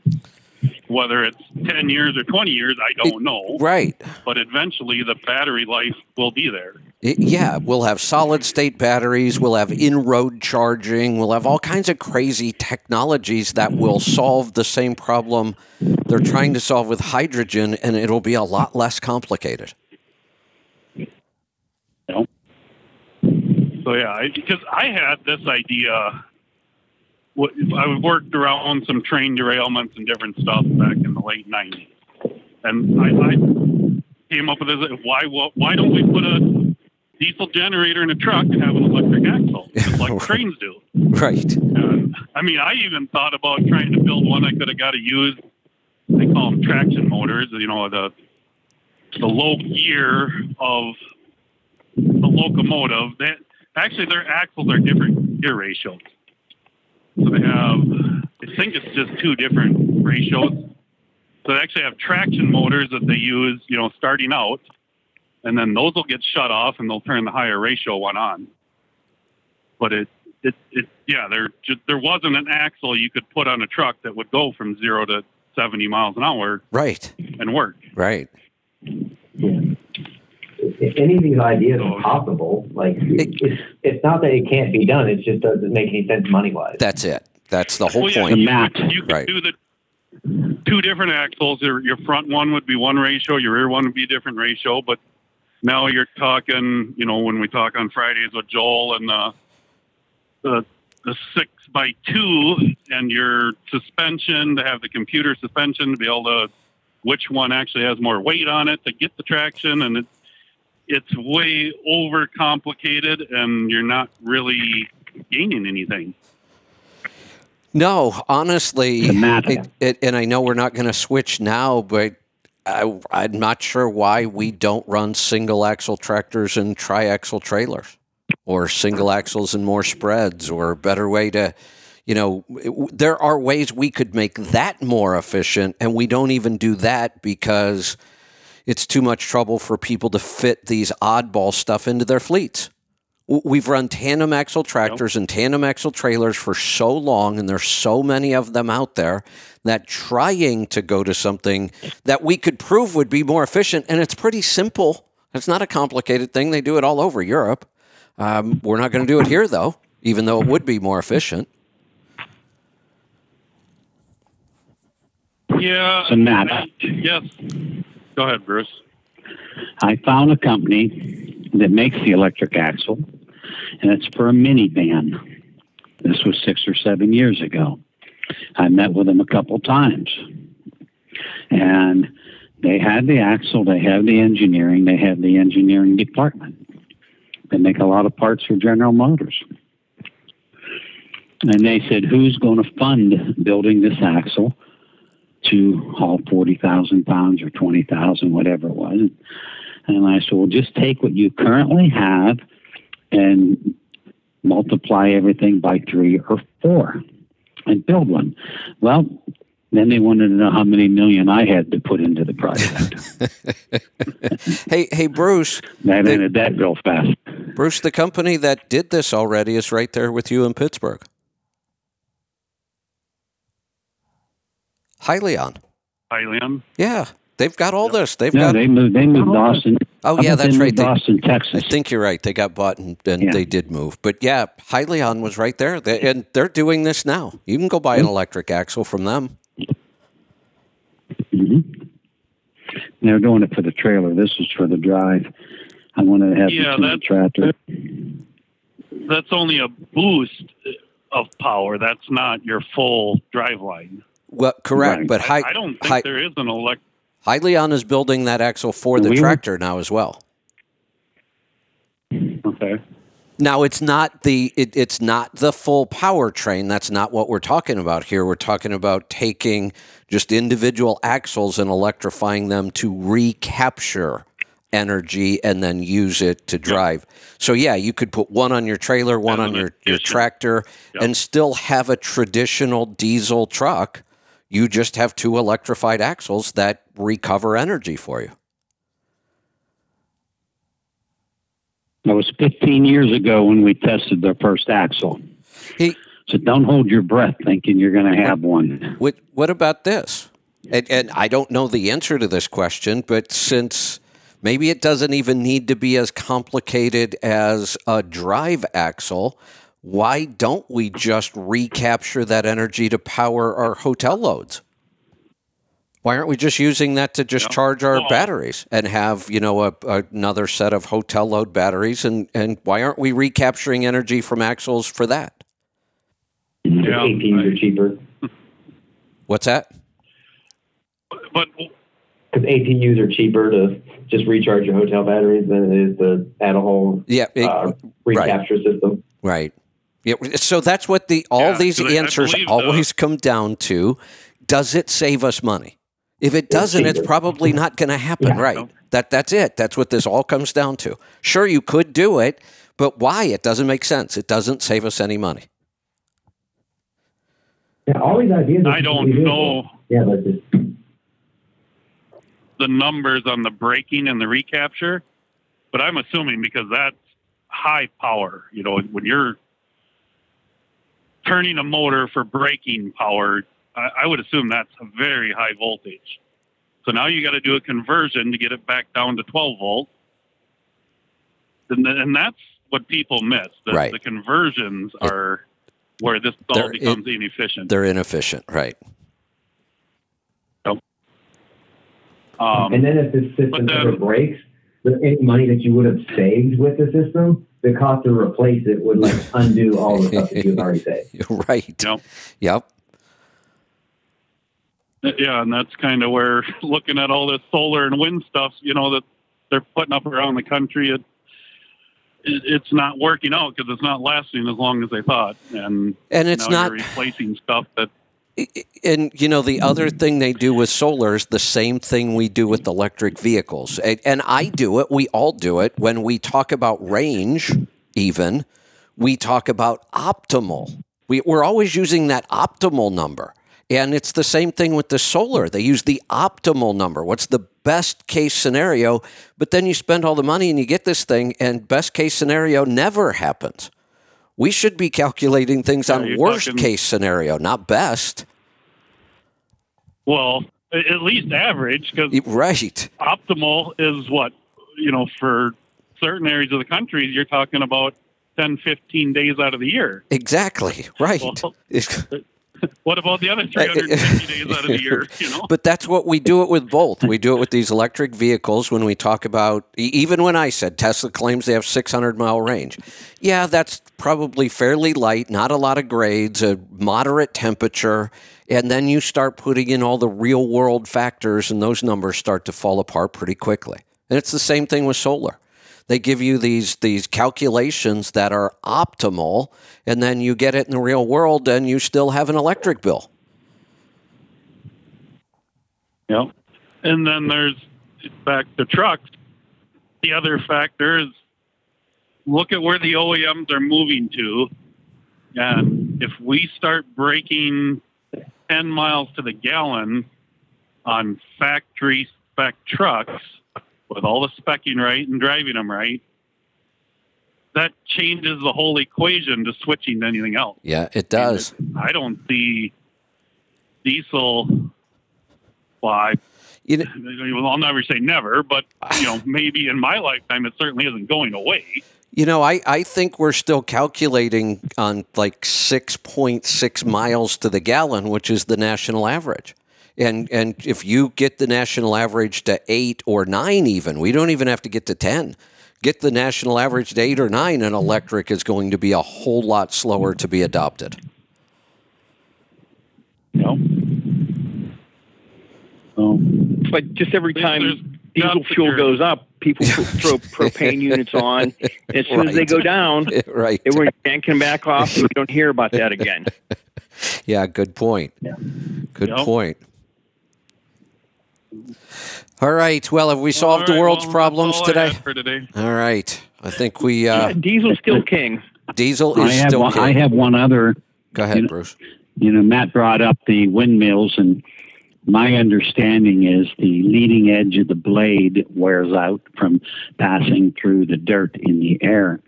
Whether it's 10 years or 20 years, I don't know. Right. But eventually the battery life will be there. I- Yeah, we'll have solid state batteries, we'll have in road charging, we'll have all kinds of crazy technologies that will solve the same problem they're trying to solve with hydrogen, and it'll be a lot less complicated. So yeah, because I had this idea. What- I worked around some train derailments and different stuff back in the late '90s, and I, I came up with this: why why don't we put a diesel generator in a truck and have an electric axle, just like trains do? Right. And, I mean, I even thought about trying to build one I could have got to use. They call them traction motors. You know, the the low gear of the locomotive. That actually, their axles are different gear ratios. So they have, I think it's just two different ratios. So they actually have traction motors that they use, you know, starting out, and then those will get shut off, and they'll turn the higher ratio one on. But it, it, it, yeah, there just there wasn't an axle you could put on a truck that would go from zero to seventy miles an hour Right. and work. Right. If any of these ideas are possible, like it, it's it's not that it can't be done. It just doesn't make any sense money wise. That's it. That's the whole Well, yeah, point. you, Matt. could- you could Right. do the two different axles. Your, your front one would be one ratio, your rear one would be a different ratio. But now you're talking, you know, when we talk on Fridays with Joel and the the, the six by two and your suspension to have the computer suspension to be able to which one actually has more weight on it to get the traction and it, it's way over complicated and you're not really gaining anything. No, honestly, it, it, and I know we're not going to switch now, but I, I'm not sure why we don't run single axle tractors and tri axle trailers, or single axles and more spreads, or a better way to, you know, it- there are ways we could make that more efficient, and we don't even do that because it's too much trouble for people to fit these oddball stuff into their fleets. We've run tandem axle tractors and tandem axle trailers for so long, and there's so many of them out there that trying to go to something that we could prove would be more efficient, and it's pretty simple. It's not a complicated thing. They do it all over Europe. Um, we're not going to do it here, though, even though it would be more efficient. Yeah. So, Matt. Yes. Go ahead, Bruce. I found a company that makes the electric axle, and it's for a minivan. This was six or seven years ago. I met with them a couple times, and they had the axle, they have the engineering, they have the engineering department. They make a lot of parts for General Motors. And they said, Who's going to fund building this axle to haul 40,000 pounds or 20,000, whatever it was? And I said, Well, just take what you currently have and multiply everything by three or four and build one. Well, then they wanted to know how many million I had to put into the project. Hey, hey, Bruce, that ended that real fast. Bruce, the company that did this already is right there with you in Pittsburgh. Hylion. Hylian. Yeah, they've got all this. They've No, got. they moved. They moved to Austin. oh yeah, that's right. moved to They, Austin, I think you're right. They got bought and, and Yeah. they did move. But yeah, Hylion was right there, they, and they're doing this now. You can go buy an electric axle from them. hmm They're doing it for the trailer. This is for the drive. I wanted to have Yeah, the that- tractor. That's only a boost of power. That's not your full drive line. Well, correct. Right. But Hy, I don't think Hy, there is an elect. Hylion is building that axle for the We were- tractor now as well. Okay. Now it's not the it, it's not the full powertrain. That's not what we're talking about here. We're talking about taking just individual axles and electrifying them to recapture energy and then use it to drive. So yeah, you could put one on your trailer, one As on your, your tractor, Yep. and still have a traditional diesel truck. You just have two electrified axles that recover energy for you. That was 15 years ago when we tested the first axle. Hey, So don't hold your breath thinking you're going to have one. What What about this? And, and I don't know the answer to this question, but since maybe it doesn't even need to be as complicated as a drive axle, why don't we just recapture that energy to power our hotel loads? Why aren't we just using that to just Yeah. charge our Well- batteries and have you know a, another set of hotel load batteries? And and why aren't we recapturing energy from axles for that? Yeah, 18s are cheaper. What's that? But Because APUs are cheaper to just recharge your hotel batteries than it is to add a whole Yeah, it- uh, recapture system. Right. Yeah. So that's what the all Yeah, these 'cause I- I answers believe the- always come down to: Does it save us money? If it doesn't, it's probably not going to happen. Yeah. Right. That that's it. That's what this all comes down to. Sure, you could do it, but why? It doesn't make sense. It doesn't save us any money. Yeah, all these ideas. I don't completely know. Yeah, but just the numbers on the braking and the recapture, but I'm assuming because that's high power. You know, when you're turning a motor for braking power, I, I would assume that's a very high voltage. So now you got to do a conversion to get it back down to 12 volt, and, and that's what people miss. The, Right. the conversions are where this all They're- becomes inefficient. They're inefficient, right? Um, and then if this system but, ever breaks, the, any money that you would have saved with the system, the cost to replace it would like undo all the stuff that you've already saved. right. Yep. Yep. Yeah, and that's kind of where looking at all this solar and wind stuff, you know, that they're putting up around the country, it, it it's not working out because it's not lasting as long as they thought, and And it's now not- you're replacing stuff that And you know the other thing they do with solar is the same thing we do with electric vehicles, and, I do it. We all do it when we talk about range. Even we talk about optimal. We, we're always using that optimal number, and it's the same thing with the solar. They use the optimal number. What's the best case scenario? But then you spend all the money and you get this thing, and best case scenario never happens. We should be calculating things on worst talking- case scenario, not best. well, at least average because Right. optimal is what you know for certain areas of the country you're talking about 10 15 days out of the year Exactly. Right. Well, what about the other uh, 350 days out of the year you know But that's what we do it with both. We do it with these electric vehicles when we talk about, even when I said Tesla claims they have 600 mile range. Yeah, that's probably fairly light, not a lot of grades, a moderate temperature. And then you start putting in all the real world factors, and those numbers start to fall apart pretty quickly. And it's the same thing with solar. They give you these these calculations that are optimal, and then you get it in the real world, and you still have an electric bill. Yep. And then there's back to trucks. The other factor is look at where the OEMs are moving to. And if we start breaking 10 miles to the gallon on factory spec trucks with all the specking right and driving them right, that changes the whole equation to switching to anything else. Yeah, it does. I don't see diesel. Well, I, you know, I'll never say never, but you know, maybe in my lifetime, it certainly isn't going away. You know, I, I think we're still calculating on like 6.6 miles to the gallon, which is the national average. And and if you get the national average to 8 or 9 even, we don't even have to get to 10. Get the national average to 8 or 9 and electric is going to be a whole lot slower to be adopted. No. It's like just every time diesel fuel goes up, people throw propane units on. And as soon as they go down, right. everyone yanking back off. and We don't hear about that again. Yeah, good point. Good Yep. point. All right. Well, have we solved the world's well, problems all today? had for today. All right. I think we uh, Yeah, diesel's still king. Diesel I is have still one, king. I have one other. Go ahead, you know, Bruce. You know, Matt brought up the windmills, and my understanding is the leading edge of the blade wears out from passing through the dirt in the air.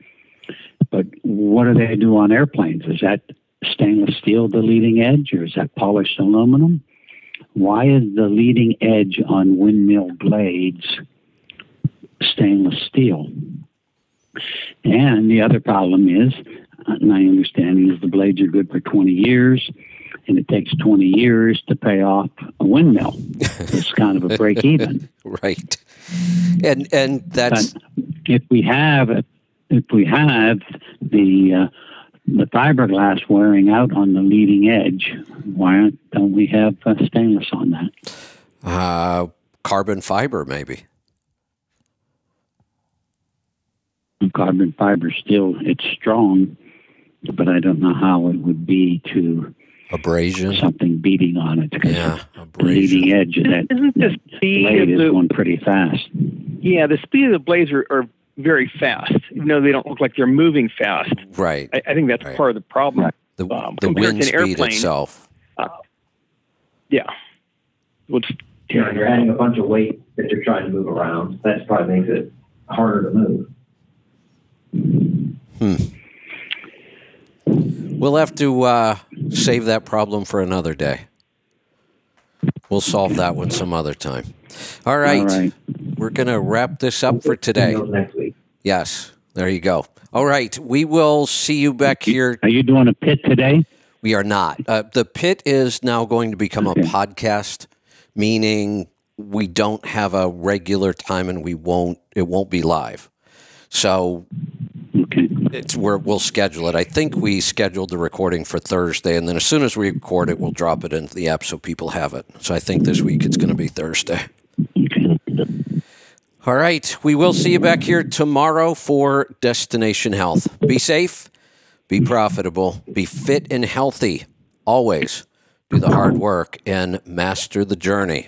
But what do they do on airplanes? Is that stainless steel the leading edge, or is that polished aluminum? Why is the leading edge on windmill blades stainless steel? And the other problem is, uh, my understanding is the blades are good for 20 years, and it takes 20 years to pay off a windmill. It's kind of a break even. right. And and that's But if we have if we have the uh, the fiberglass wearing out on the leading edge, why don't we have uh, stainless on that? uh, carbon fiber, maybe. Carbon fiber still it's strong, but I don't know how it would be to abrasion something beating on it because Yeah, the leading edge of that Isn't the speed blade of is going pretty fast. yeah the speed of the blades are, are very fast. Even though they don't look like they're moving fast. Right. I, I think that's part of the problem. The, Um, the wind to an speed airplane, itself. Uh, yeah. What's You know, you're adding a bunch of weight that you're trying to move around. That probably makes it harder to move. Hmm. We'll have to uh, save that problem for another day. We'll solve that one some other time. All right. All right. We're going to wrap this up for today. Yes. There you go. All right. We will see you back here. Are you doing a pit today? We are not. Uh, the pit is now going to become Okay. a podcast, meaning we don't have a regular time and we won't. It won't be live. So Okay. it's where we'll schedule it. I think we scheduled the recording for Thursday, and then as soon as we record it, we'll drop it into the app so people have it. So I think this week it's going to be Thursday. All right. We will see you back here tomorrow for Destination Health. Be safe, be profitable, be fit and healthy. Always do the hard work and master the journey.